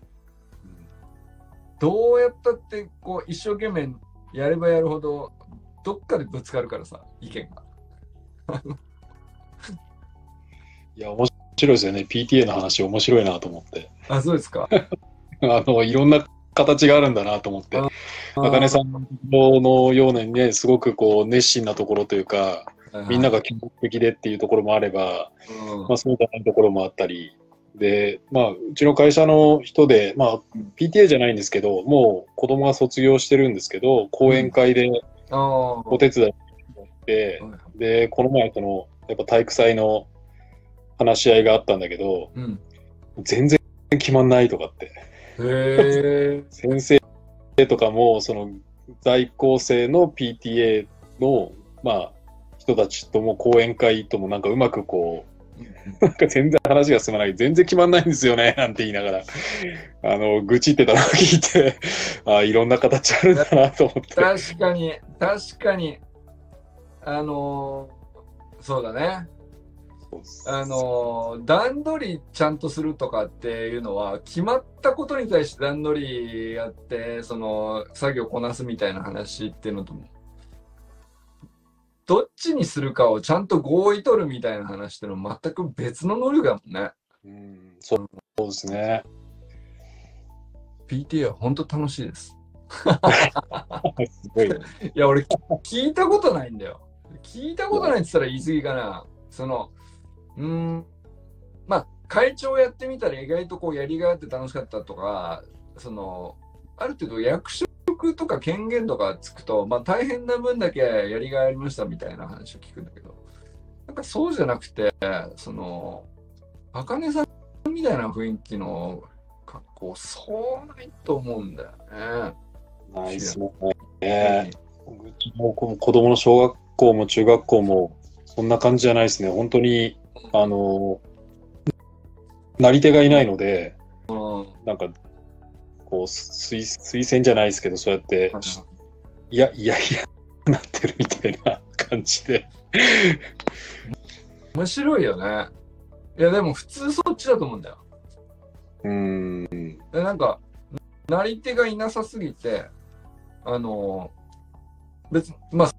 どうやったって、こう、一生懸命やればやるほど、どっかでぶつかるからさ、意見が。<laughs> いや、面白いですよね。PTA の話面白いなと思って。あ、そうですか。<laughs> あの、いろんな形があるんだなと思って。中根さんのようにね、すごくこう、熱心なところというか、みんなが協力的でっていうところもあれば、うん、まあ、そうじゃないところもあったり、で、まあ、うちの会社の人で、まあ、PTA じゃないんですけど、もう子供が卒業してるんですけど、講演会でお手伝いして、で、この前、その、やっぱ体育祭の話し合いがあったんだけど、うん。全然決まんないとかって。先生とかも、その、在校生の PTA の、まあ、人たちとも講演会ともなんかうまくこう、なんか全然話が進まない、全然決まんないんですよね、なんて言いながら、あの、愚痴ってたのを聞いて、<laughs> あいろんな形あるんだなと思って。確かに、確かに、あのーそうだね。あのー段取りちゃんとするとかっていうのは、決まったことに対して段取りやって、その、作業こなすみたいな話っていうのとも、どっちにするかをちゃんと合意取るみたいな話ってのは全く別の能力だもんね。うん、そうですね。PTA は本当楽しいです。<laughs> すごい。いや、俺、聞いたことないんだよ。聞いたことないって言ったら言い過ぎかな。その、うーん、まあ、会長やってみたら意外とこうやりがいあって楽しかったとか、その、ある程度役職とか権限とかつくと、まあ大変な分だけやりがいありましたみたいな話を聞くんだけど、なんかそうじゃなくて、その、あかねさんみたいな雰囲気の格好、そうないと思うんだよね。ないですね。ねうちの子子供の小学校も中学校も、そんな感じじゃないですね。本当に、あの、なり手がいないので、うんなんか、こう、推推薦じゃないですけど、そうやって、いや、いやいや、なってるみたいな感じで。<laughs> 面白いよね。いや、でも普通そっちだと思うんだよ。うーん。でなんか、なり手がいなさすぎて、あの、別に、まあ、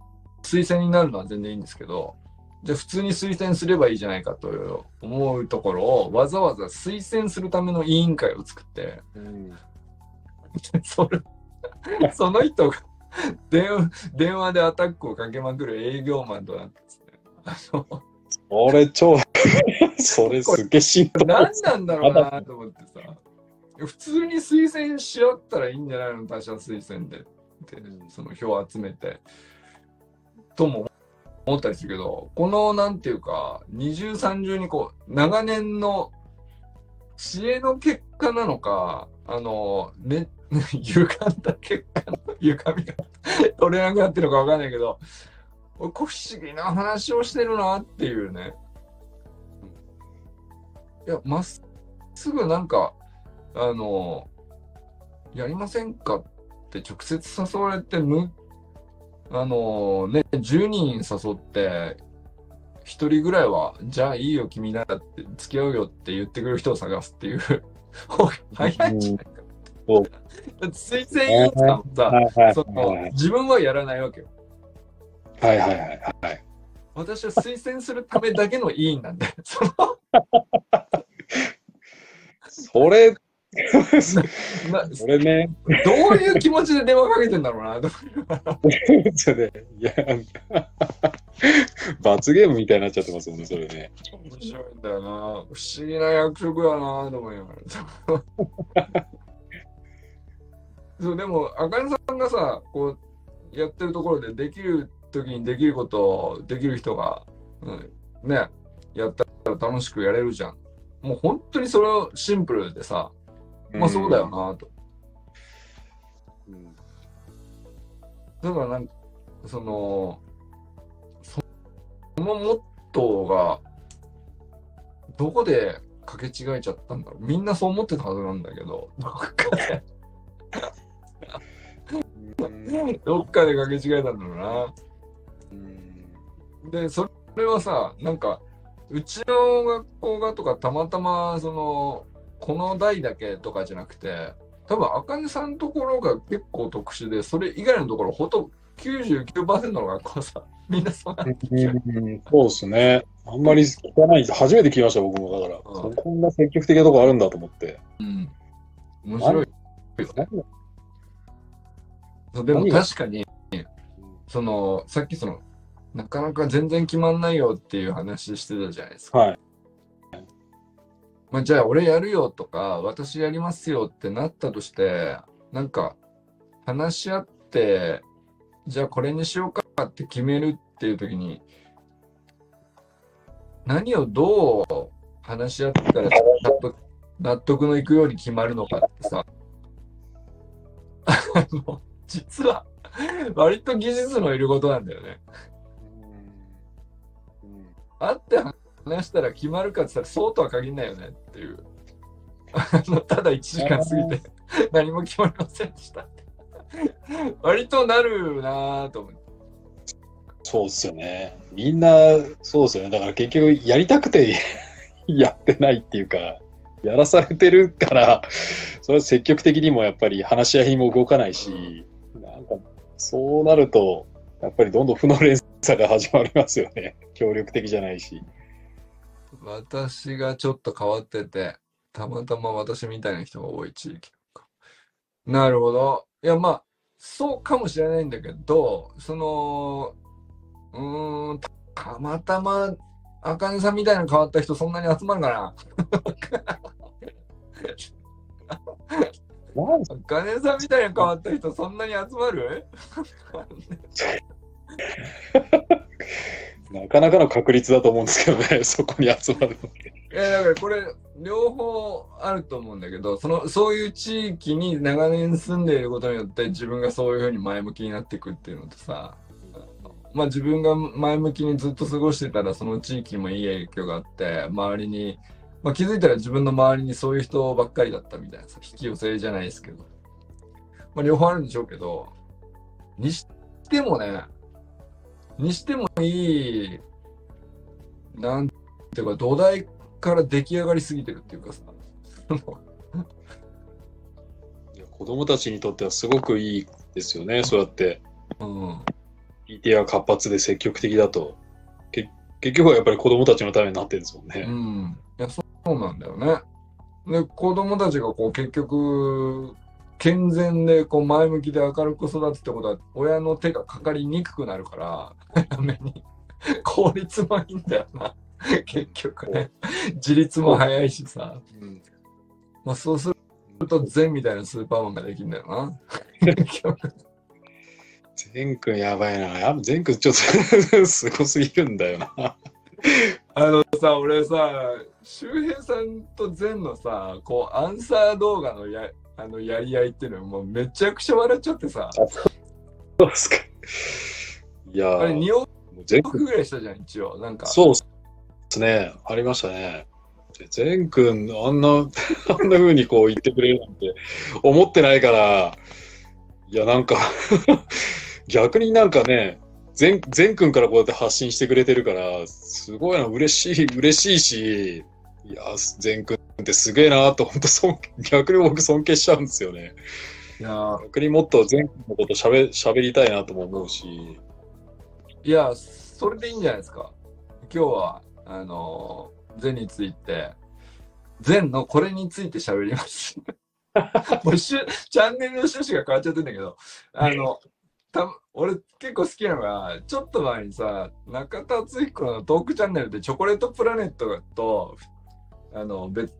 推薦になるのは全然いいんですけど、じゃあ普通に推薦すればいいじゃないかと思うところを、わざわざ推薦するための委員会を作って、<laughs> それその人が電話電話でアタックをかけまくる営業マンとなってですね、あの、俺、超、<laughs> それすっげえしんどい。何なんだろうなと思ってさ、普通に推薦し合ったらいいんじゃないの？他社推薦で。って、その票を集めて。とも思ったりするけど、このなんていうか、二重三重にこう、長年の知恵の結果なのか、あの、ね、<laughs> 歪んだ結果の歪みが取れなくなってるのかわかんないけど、こ不思議な話をしてるなっていうね。いや、まっすぐなんか、あの、やりませんかって直接誘われて、む、あのね、10人誘って、1人ぐらいは、じゃあいいよ、君ならって、付き合うよって言ってくる人を探すっていう。<laughs> 早いじゃない推薦委員さんもさ、はいはいそのはい自分はやらないわけよ。はいはいはいはい。私は推薦するためだけの委員なんで、<laughs> そのそれ、なそれね、どういう気持ちで電話かけてんだろうな <laughs> いや、罰ゲームみたいになっちゃってますもんね、それね。面白いんだよな。不思議な役職だなと思いながら。そう、でも、あかねさんがさ、こう、やってるところでできる時にできることをできる人が、うん、ね、やったら楽しくやれるじゃん。もう本当にそれをシンプルでさ、まあそうだよなと。うん。だからなんか、その、そのモットーが、どこでかけ違えちゃったんだろう。みんなそう思ってたはずなんだけど、どっかで、うんどっかでかけ違えたんだろうな。うんで、それはさ、なんか、うちの学校がとかたまたま、その、この代だけとかじゃなくて、多分、あかねさんのところが結構特殊で、それ以外のところ、ほと99%の学校さ、<laughs> みんなそうなんだうんそうですね。あんまり聞かない初めて聞きました、僕も。だから、うんこんな積極的なとこあるんだと思って。うん。面白い。でも確かに、その、さっきその、なかなか全然決まんないよっていう話してたじゃないですか。はい。まあ、じゃあ俺やるよとか、私やりますよってなったとして、なんか、話し合って、じゃあこれにしようかって決めるっていう時に、何をどう話し合ったら納得納得のいくように決まるのかってさ、あの、実は、割と技術のいることなんだよね。会って話したら決まるかって言ったらそうとは限らないよねっていう。あのただ1時間過ぎて何も決まりませんでしたって。割となるなぁと思って。そうっすよね。みんな、そうっすよね。だから結局、やりたくて <laughs> やってないっていうか、やらされてるから、それは積極的にもやっぱり話し合いも動かないし、そうなると、やっぱりどんどん負の連鎖が始まりますよね。<laughs> 協力的じゃないし。私がちょっと変わってて、たまたま私みたいな人が多い地域か。なるほど。いや、まあ、そうかもしれないんだけど、その、うーん、たたまたま、あかねさんみたいな変わった人そんなに集まるかななんあか？ねさんみたいな変わった人そんなに集まる？<laughs> なかなかの確率だと思うんですけどね、<laughs> そこに集まるの。いやだからこれ両方あると思うんだけどそのそういう地域に長年住んでいることによって自分がそういうふうに前向きになっていくっていうのとさまあ自分が前向きにずっと過ごしてたらその地域にもいい影響があって周りに、まあ、気づいたら自分の周りにそういう人ばっかりだったみたいなさ引き寄せじゃないですけど、まあ、両方あるんでしょうけどにしてもねにしてもいいなんていうか土台から出来上がりすぎてるっていうかさいや子供たちにとってはすごくいいですよね、そうやって。うん、PTA が活発で積極的だと。け結局はやっぱり子供たちのためになってるんですもんうね。ん、いやそうなんだよね。で子供たちがこう結局健全でこう前向きで明るく育つってことは親の手がかかりにくくなるから早めに効率もいいんだよな結局ね自立も早いしさ、うんまあ、そうすると善みたいなスーパーマンができるんだよな結局善くんやばいな。や善くんちょっと <laughs> すごすぎるんだよな。<laughs> あのさ、俺さ、周平さんと善のさ、こう、アンサー動画のやあのやり合いっていうのもうめちゃくちゃ笑っちゃってさ、そうですか。いやー、あれ2もう善くん、億ぐらいしたじゃん、一応。なんか、そうですね。ありましたね。全くん、あんな、<laughs> あんな風にこう言ってくれるなんて思ってないから、いや、なんか、<laughs> 逆になんかね、全、全くんからこうやって発信してくれてるから、すごいな、嬉しい、嬉しいし、いや、全くんってすげえなと、本当尊逆に僕尊敬しちゃうんですよね。いやー逆にもっと全くんのこと喋、喋りたいなとも思うし、いや、それでいいんじゃないですか。今日は、あのー、禅について、禅のこれについて喋ります。<laughs> もうしゅチャンネルの趣旨が変わっちゃってんだけど、あの、た俺結構好きなのが、ちょっと前にさ、中田敦彦のトークチャンネルでチョコレートプラネットと、あの、別、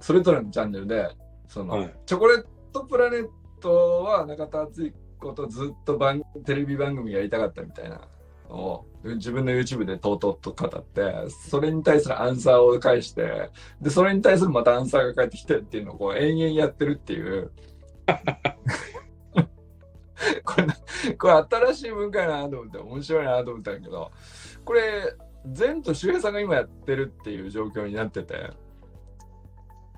それぞれのチャンネルで、その、はい。チョコレートプラネットは中田敦彦とずっと番テレビ番組やりたかったみたいなのを自分の YouTube でとうとうと語ってそれに対するアンサーを返してでそれに対するまたアンサーが返ってきてっていうのをこう延々やってるっていう <laughs> <laughs> これなこれ新しい文化やなと思って面白いなと思ったんだけどこれ前と周平さんが今やってるっていう状況になってて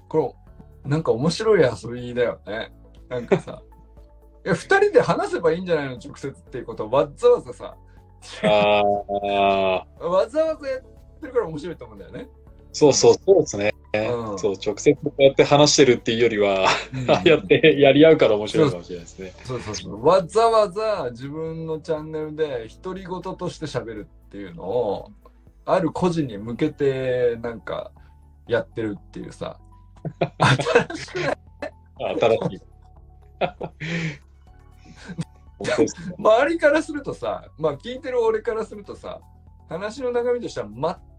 これなんか面白い遊びだよねなんかさ <laughs> いや2人で話せばいいんじゃないの直接っていうことをわざわざさああ、<laughs> わざわざやってるから面白いと思うんだよね。そうそう、そうですね。うん。そう、直接こうやって話してるっていうよりは、ああ <laughs> やってやり合うから面白いかもしれないですね。そうそうそう。わざわざ自分のチャンネルで独り言として喋るっていうのをある個人に向けてなんかやってるっていうさ。新しくない新しい。<laughs> 周りからするとさまあ聞いてる俺からするとさ話の中身としては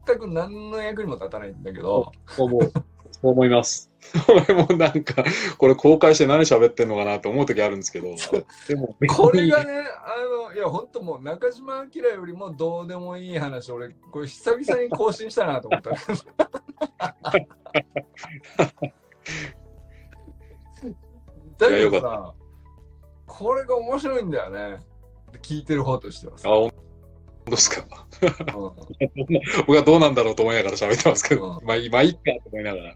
全く何の役にも立たないんだけどそう思う。そう思います。<laughs> 俺もなんか、これ公開して何喋ってんのかなと思う時あるんですけど、でも、これがねあのいや本当もう中島明よりもどうでもいい話俺これ久々に更新したなと思った。だけどさこれが面白いんだよね聞いてる方としてはあ、さ。本当ですか？うん僕はどうなんだろうと思いながら喋ってますけど、うまあ、今いいかと思いながら。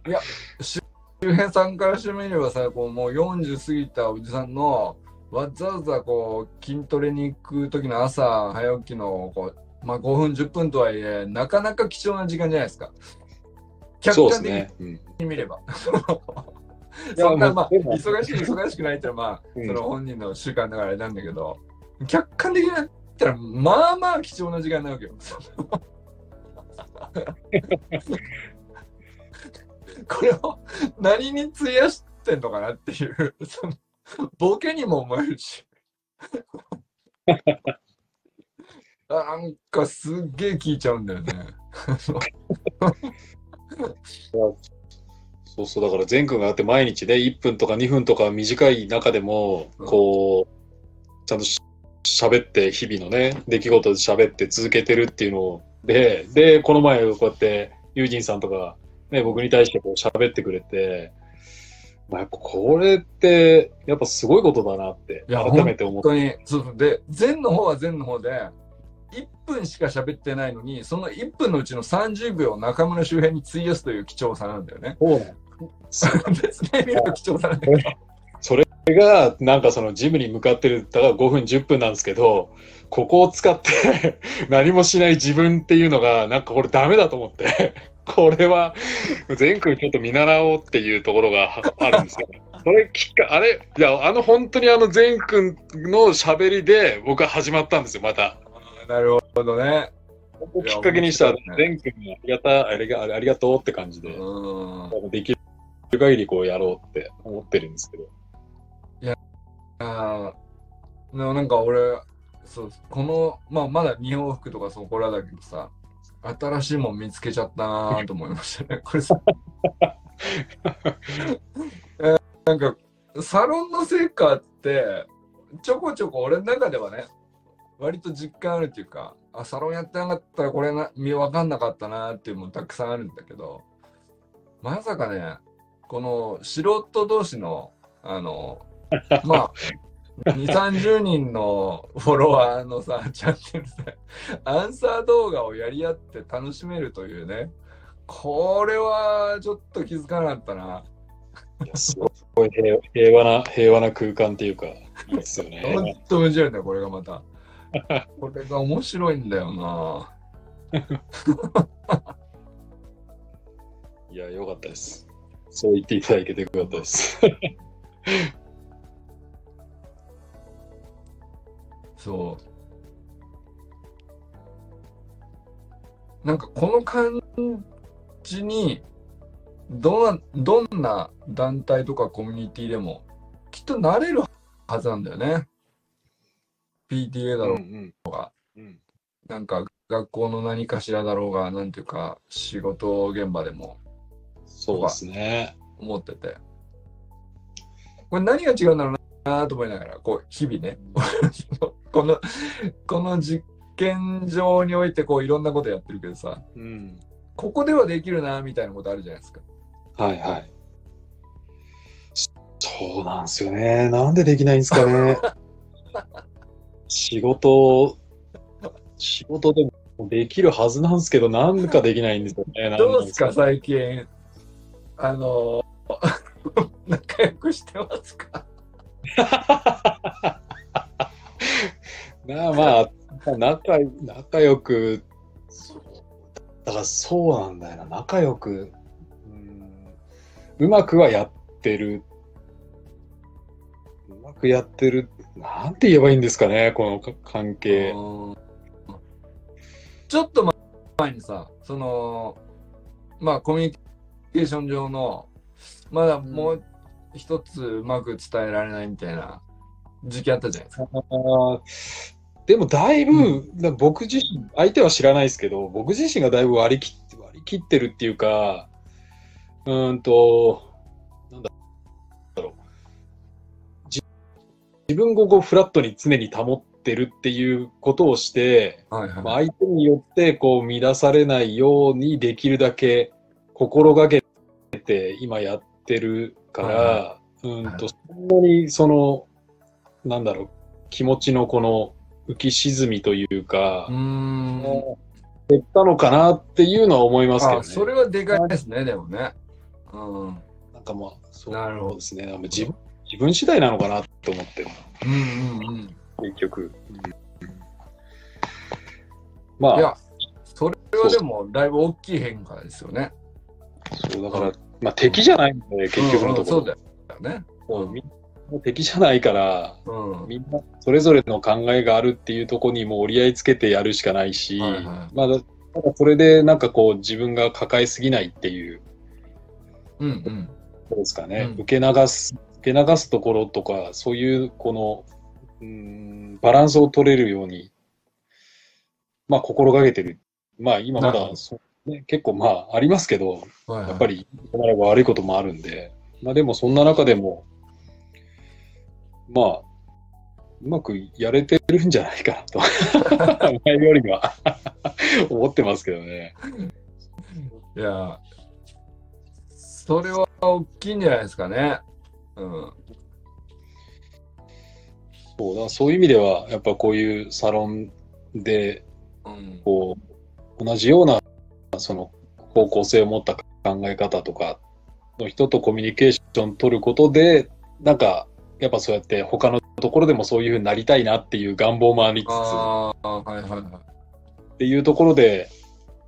周平さんからしてみればさこうもう40過ぎたおじさんのわざわざこう筋トレに行く時の朝早起きのこう、まあ、5分10分とはいえなかなか貴重な時間じゃないですか。そう客観的に見れば。いやそんなまあ忙しい忙しくないってのはまあ、うんその本人の習慣だからあれなんだけど客観的になったらまあまあ貴重な時間なわけよ。<laughs> これを何に費やしてんのかなっていうそのボケにも思えるしなんかすっげえ聞いちゃうんだよね。そうそう、だから全くんがあって毎日ね、1分とか2分とか短い中でも、こう、ちゃんとし喋って、日々のね、出来事で喋って続けてるっていうので、で、この前こうやって、ユージンさんとか、ね、僕に対してこう喋ってくれて、まあ、やっぱこれって、やっぱすごいことだなって、改めて思って。本当にで前の方は前の方で1分しか喋ってないのにその1分のうちの30秒を中村周辺に費やすという貴重さなんだよね。そう <laughs> 別に見ると貴重さなんだけど。それが、なんかそのジムに向かってる、だから5分、10分なんですけど、ここを使って <laughs> 何もしない自分っていうのが、なんかこれダメだと思って、<laughs> これは、全くんちょっと見習おうっていうところがあるんですよ。それきっか、あれ、いや、あの本当にあの全くんの喋りで僕は始まったんですよ、また。なるほどね。ここをきっかけにしたら全くんにありがたありがありがとうって感じで、うんできる限りこうやろうって思ってるんですけど。あーでもなんか俺そうこの、まあ、まだ2往復とかそこらだけどさ新しいもん見つけちゃったなと思いましたね。これさ <laughs> えなんかサロンの成果ってちょこちょこ俺の中ではね割と実感あるっていうかあサロンやってなかったらこれな見分かんなかったなっていうもたくさんあるんだけどまさかねこの素人同士のあのまあ2、30人のフォロワーのさ、チャンネルで、アンサー動画をやり合って楽しめるというね、これはちょっと気づかなかったな。すごい平平和な、平和な空間っていうか、いいですよほんね。と面白いんだよ、これがまた。これが面白いんだよな。いや、よかったです。そう言っていただけてよかったです。そう。なんかこの感じに、どんな、どんな団体とかコミュニティでもきっとなれるはずなんだよね。PTA だろううんが、うんなんか学校の何かしらだろうが、なんていうか仕事現場でもそうですね。思ってて。これ何が違うんだろうなと思いながら、こう日々ね、この、この実験場においてこういろんなことやってるけどさ、うん。ここではできるなみたいなことあるじゃないですか。はいはい。そうなんですよね。なんでできないんですかね。<laughs> 仕事、仕事でもできるはずなんですけど、なんかできないんですよね。<laughs> どうですか最近。あの、<laughs> 仲良くしてますか？なあまあ、仲仲良く、だからそうなんだよな、仲良く、うん、うまくはやってる。うまくやってる。なんて言えばいいんですかね、この関係。ちょっと前にさ、その、まあコミュニケーション上の、まだもう一つうまく伝えられないみたいな時期あったじゃないですか。でもだいぶ、だ僕自身、相手は知らないですけど、僕自身がだいぶ割り切って、割り切ってるっていうか、うーんと、なんだろう。じ自分をこうフラットに常に保ってるっていうことをして、はいはい。まあ、相手によってこう乱されないようにできるだけ心がけて今やってるから、はうんと、そんなにその、なんだろう、気持ちのこの浮き沈みというかう。減ったのかなっていうのは思いますけどあ、ね。それはでかいですね、でもね。うん。なんかまあ、そうなるほどですね。自分自分次第なのかなって思ってる、うんうんうん。結局。まあ、いや、それはでもだいぶ大きい変化ですよね。そうだから、まあ敵じゃないんで、結局のところ。うんうんそうだよね。そうみんな敵じゃないから、うん。みんなそれぞれの考えがあるっていうところにも折り合いつけてやるしかないし、はいはいまあ、だただそれでなんかこう自分が抱えすぎないっていううんうん。ことですかね、うん受け流す、受け流すところとか、そういうこの、うーん、バランスを取れるように、まあ心がけてる。まあ今まだそう、ね、結構まあありますけど、はいはいやっぱり、悪いこともあるんで、まあでもそんな中でも、まあ、うまくやれてるんじゃないかなと、<laughs> 前よりは <laughs> 思ってますけどね。いや、それは大きいんじゃないですかね。うん。そうだそういう意味では、やっぱこういうサロンで、うん。こう、同じような、その、方向性を持った考え方とかの人とコミュニケーション取ることで、なんか、やっぱそうやって他のところでもそういうふうになりたいなっていう願望もありつつ、はいはいはい。っていうところで、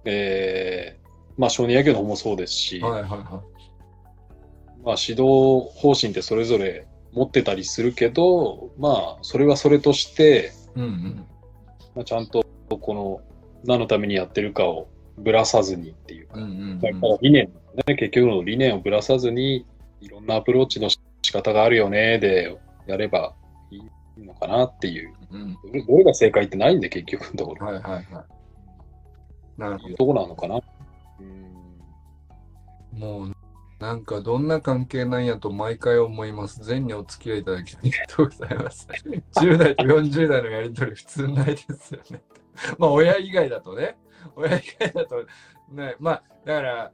えーまあ、小児野球の方もそうですし、はいはいはまあ、指導方針ってそれぞれ持ってたりするけど、まあ、それはそれとして、い。うんうん。まあ、ちゃんとこの何のためにやってるかをぶらさずにっていうか、うんうんだから理念、ね、結局の理念をぶらさずに、いろんなアプローチの仕方があるよね、でやればいいのかなっていう。うん。どれが正解ってないんで、結局のところ。はいはいはい。なるほいうところなのかな？うんど。もう、なんかどんな関係なんやと毎回思います。全にお付き合いいただきありがとうございます。10代と40代のやりとり普通ないですよね。まあ親以外だとね。親以外だとね。まあだから、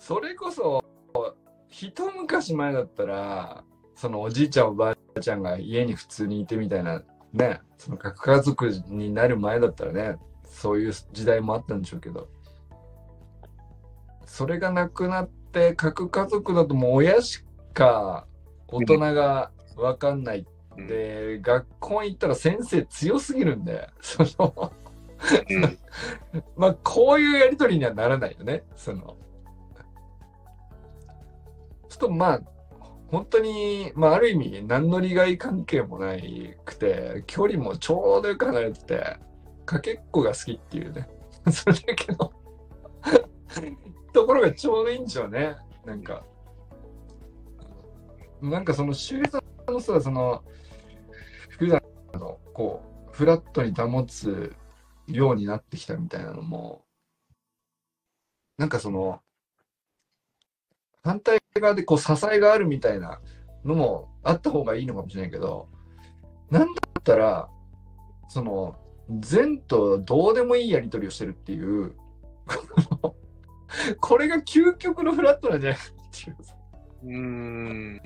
それこそ、一昔前だったら、そのおじいちゃんおばあちゃんが家に普通にいてみたいな、ね、その核家族になる前だったらね、そういう時代もあったんでしょうけど、それがなくなって核家族だともう親しか大人が分かんないうん。で、学校に行ったら先生強すぎるんでそのうん。<laughs> まあこういうやり取りにはならないよねそのとまあ本当に、まあ、ある意味何の利害関係もないくて距離もちょうどよく離れててかけっこが好きっていうね。<laughs> それだけの <laughs> ところがちょうどいいんでしょうね。なんかなんかその周さんのさその普段のこうフラットに保つようになってきたみたいなのもなんかその反対側でこう支えがあるみたいなのもあった方がいいのかもしれないけどなんだったらその善とどうでもいいやり取りをしてるっていう <laughs> これが究極のフラットなんじゃないかっていううん。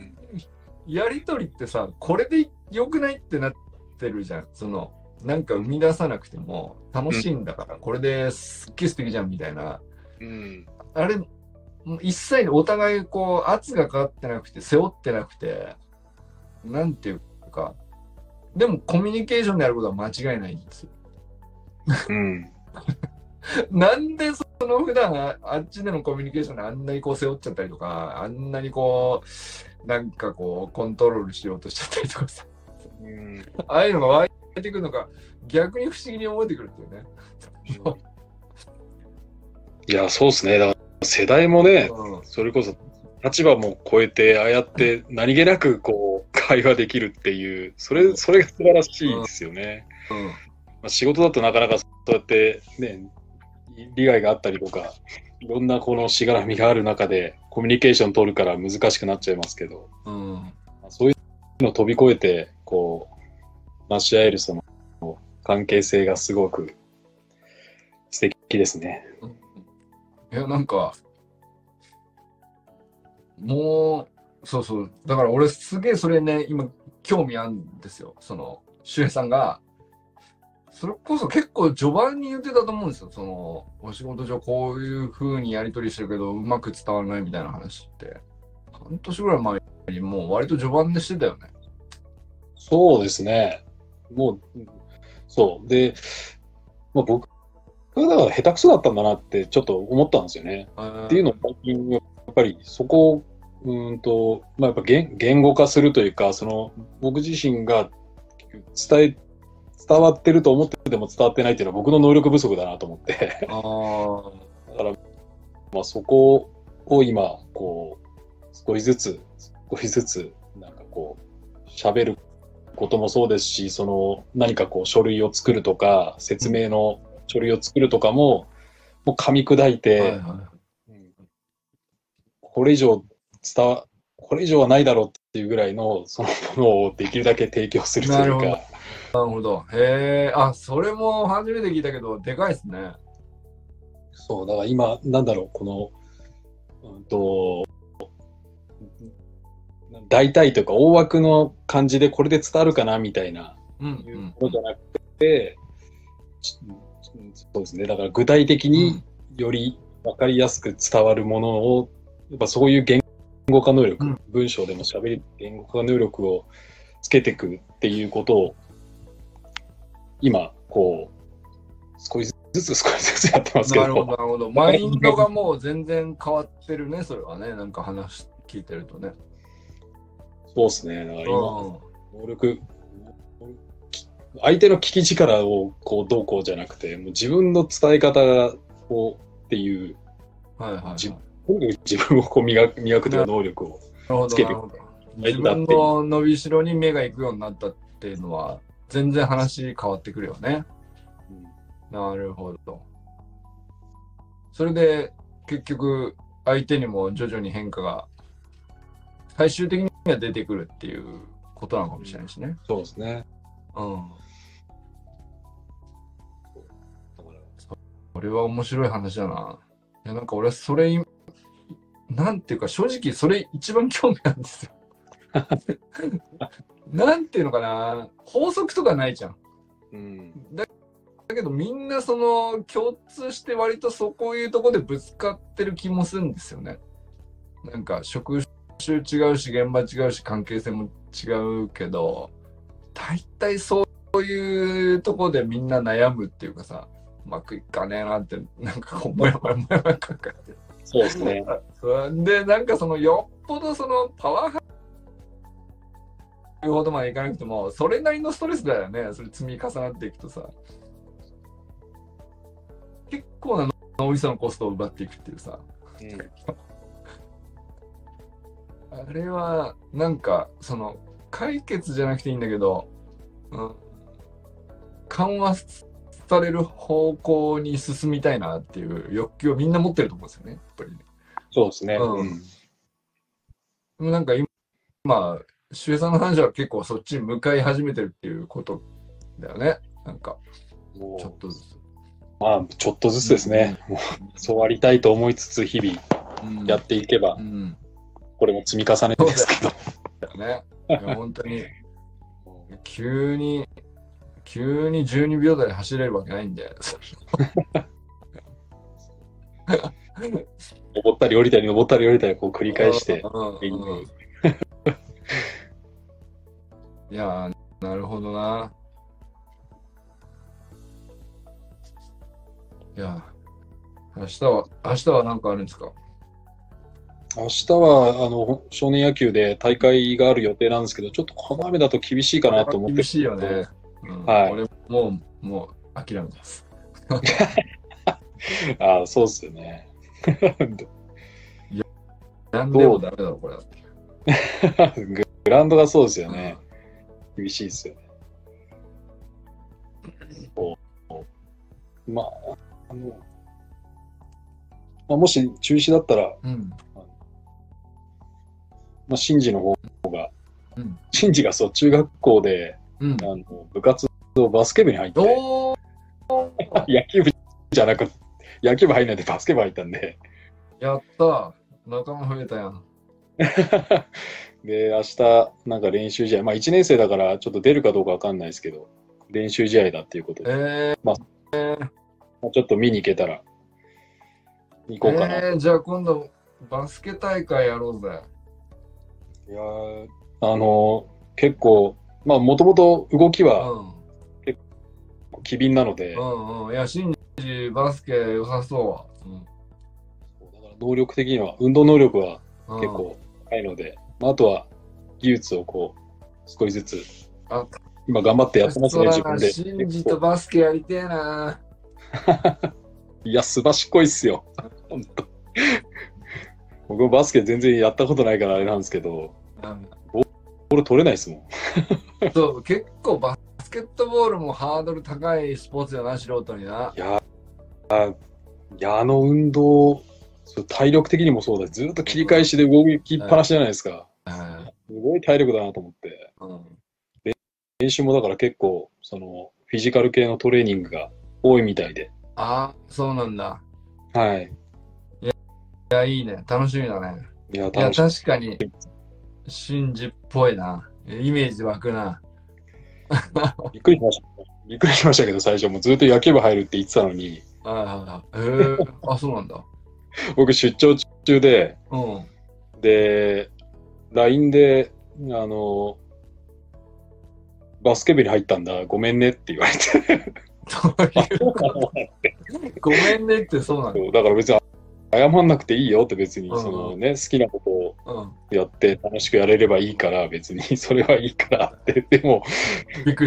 やり取りってさこれで良くないってなってるじゃんそのなんか生み出さなくても楽しいんだから、これですっげえ素敵じゃんみたいなうん。あれ一切お互いこう圧がかかってなくて背負ってなくてなんていうかでもコミュニケーションであることは間違いないんですようん。<laughs> なんでその普段ああっちでのコミュニケーションであんなにこう背負っちゃったりとかあんなにこうなんかこうコントロールしようとしちゃったりとかさうん。ああいうのが湧いてくるのが逆に不思議に思えてくるっていうね。いや、そうですね。だから世代もね、うん。それこそ立場も超えて、ああやって何気なくこう、会話できるっていう、それ、それが素晴らしいですよね。うん。まあ、仕事だとなかなかそうやってね、利害があったりとか、いろんなこのしがらみがある中でコミュニケーション取るから難しくなっちゃいますけど、うん。まあそういうのを飛び越えて、こう、成し合えるその関係性がすごく素敵ですね。いや、なんか、もう、そうそう、だから俺すげえそれね、今、興味あるんですよ。その、周平さんが、それこそ結構序盤に言ってたと思うんですよ。その、お仕事上こういう風にやり取りしてるけど、うまく伝わらないみたいな話って、半年ぐらい前にもう割と序盤でしてたよね。そうですね。もう、そう。で、まあ、僕がだから下手くそだったんだなってちょっと思ったんですよね。っていうのを最近、やっぱりそこを、うーんと、まあ、やっぱ言言語化するというか、その、僕自身が伝え、伝わってると思ってても伝わってないっていうのは僕の能力不足だなと思って。<laughs> ああ、だから、まあ、そこを今、こう、少しずつ、少しずつ、なんかこう、喋ることもそうですし、その、何かこう、書類を作るとか、説明の書類を作るとかも、もう噛み砕いて、はいはうんこれ以上伝わ、これ以上はないだろうっていうぐらいの、そのものをできるだけ提供するというか、い。なるほど。へえ、あ、それも初めて聞いたけど、でかいですね。そう、だから今、なんだろう、この、うんと、大体というか大枠の感じでこれで伝わるかなみたいなうん、いうものじゃなくて、ちそうですね、だから具体的により分かりやすく伝わるものを、やっぱそういう言語化能力、うん文章でも喋り、言語化能力をつけていくっていうことを、今、こう、少しずつ少しずつやってますけなるほど、ど、なるほど。マインドがもう全然変わってるね、それはね。なんか話聞いてるとね。そうですね、だから今、う能力、相手の聞き力をこうどうこうじゃなくて、もう自分の伝え方をっていう、ん。はいはい、はい。自分をこう磨く磨くという能力を。つけて。自分の伸びしろに目が行くようになったっていうのは、全然話変わってくるよね。なるほど。それで、結局、相手にも徐々に変化が、最終的には出てくるっていうことなのかもしれないしね。そうですね。うん。これは面白い話だな。いや、なんか俺、それ、なんていうか、正直、それ一番興味あるんですよ。<laughs> なんていうのかな。法則とかないじゃん。うん。だだけどみんなその共通して割とそこいうとこでぶつかってる気もするんですよね。なんか職種違うし現場違うし関係性も違うけど大体そういうとこでみんな悩むっていうかさうまくいかねえなってなんかこうもやもやもやもやかかってそうですね。でなんかそのよっぽどそのパワーハいうほどまでいかなくてもそれなりのストレスだよね。それ積み重なっていくとさ。結構な脳みそのコストを奪っていくっていうさ。あれはなんかその解決じゃなくていいんだけど、うん、緩和される方向に進みたいなっていう欲求をみんな持ってると思うんですよねやっぱりね。そうですね。うんうんでもなんか今、まあ、さんの話は結構そっちに向かい始めてるっていうことだよね。なんか、ちょっとずつ。まあ、ちょっとずつですね。もうそうありたいと思いつつ、日々うん。やっていけばう、ん。これも積み重ねですけど。だよね。いや本当に、<laughs> 急に、急に12秒台で走れるわけないんで。<laughs> 登ったり降りたり、登ったり降りたり、こう繰り返して。うんいやー、なるほどな。いや、明日は、明日は何かあるんですか？明日は、あの、少年野球で大会がある予定なんですけど、ちょっとこの雨だと厳しいかなと思って。厳しいよね。うんはい俺もう、もう諦めてます。<laughs> ああ、そうっすよね。なんでもダメだろ、これ。ググラウンドがそうですよね。厳しいですよね。まあ、あの、まあ、もし中止だったら、うん。まあ、シンジの方が、うんシンジがそう、中学校で、うんあ。の部活動バスケ部に入って、野球部じゃなく野球部入んないでバスケ部入ったんで、やった仲間増えたやん。<laughs> で、明日、なんか練習試合、まあ1年生だからちょっと出るかどうかわかんないですけど、練習試合だっていうことで、えー、まあちょっと見に行けたら、行こうかな。えー、じゃあ今度、バスケ大会やろうぜ。いやーあの結構、まあもともと動きうはん。機敏なので、うんうん。いや、シンジ、バスケ良さそうわ。うんだから能力的には、運動能力はうん結構高いので、まあ、あとは技術をこう、少しずつあ、今頑張ってやってますね、自分で。シンジとバスケやりてえな。<laughs> いや、すばしっこいっすよ。本当僕もバスケ全然やったことないからあれなんですけど、うんボール取れないですもん。<laughs> そう、結構バスケットボールもハードル高いスポーツよな、素人にな。いや、あいやあの運動、体力的にもそうだずっと切り返しで動きっぱなしじゃないですか。すごい体力だなと思って。うん練習もだから結構、その、フィジカル系のトレーニングが多いみたいで。ああ、そうなんだ。はい。いや、いいね。楽しみだね。いや、いや。確かに、シンジっぽいな。イメージ湧くな。<laughs> びっくりしました。びっくりしましたけど、最初もうずっと野球部入るって言ってたのに、はいはいはい。へえあ、そうなんだ。<laughs> 僕出張中で、うん。で、LINE で、あの、バスケ部に入ったんだ、ごめんねって言われて。どういうごめんねってそうなんだ。だから別に謝んなくていいよって別に、うんそのね、好きなことをうん。やって楽しくやれればいいから、別にそれはいいからって。<laughs> でも。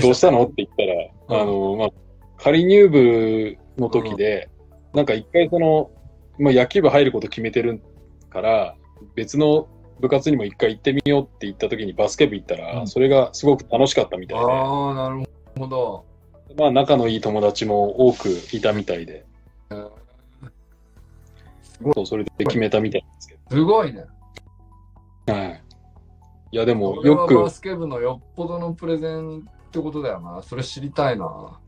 どうしたのって言ったら、うんあの、まあ、仮入部の時で、なんか一回その、まあ、野球部入ること決めてるから、別の部活にも一回行ってみようって言った時にバスケ部行ったら、うんそれがすごく楽しかったみたいで、ああ、なるほど。まあ仲のいい友達も多くいたみたいで、うんそうそれで決めたみたいなんですけすごいね。ど。はい。いやでもよくバ、スケ部のよっぽどのプレゼンってことだよな。それ知りたいな。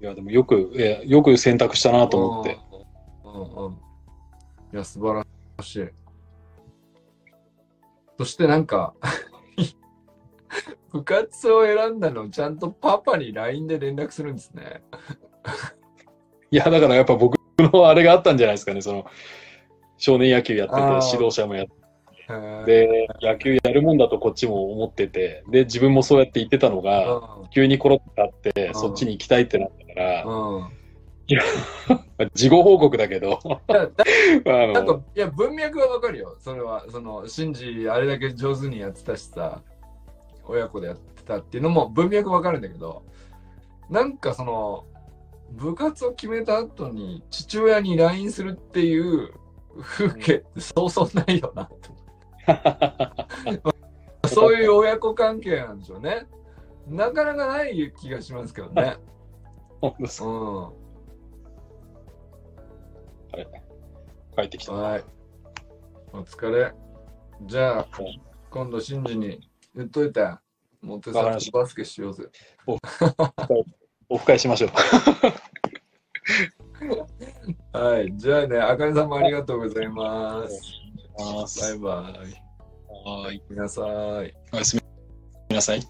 いやでもよく、えよく選択したなと思って。うんうんうん。いや、素晴らしい。そしてなんか、<laughs> 部活を選んだのをちゃんとパパに LINE で連絡するんですね。いや、だからやっぱ僕のあれがあったんじゃないですかね、その、少年野球やってて、指導者もやってで、野球やるもんだとこっちも思ってて、で、自分もそうやって言ってたのが、急にコロッとあって、んそっちに行きたいってなったから、うん。うん。事後報告だけど、<laughs> 文脈はわかるよ。それは、その、シンジ、あれだけ上手にやってたしさ、親子でやってたっていうのも文脈わかるんだけど、なんかその、部活を決めた後に父親に LINE するっていう風景ってそうそうないよなと。<laughs> そういう親子関係なんでしょうね。なかなかない気がしますけどね。本当ですうん。帰ってきた。はい。お疲れ。じゃあうん、今度、シンジに言っといて、モテさんわかりましとバスケしようぜ。<laughs> オフ会しましょう。<laughs> はい。じゃあね、あかねさんもありがとうございます。バイバイ。はい。おやすみなさい。おやすみなさい。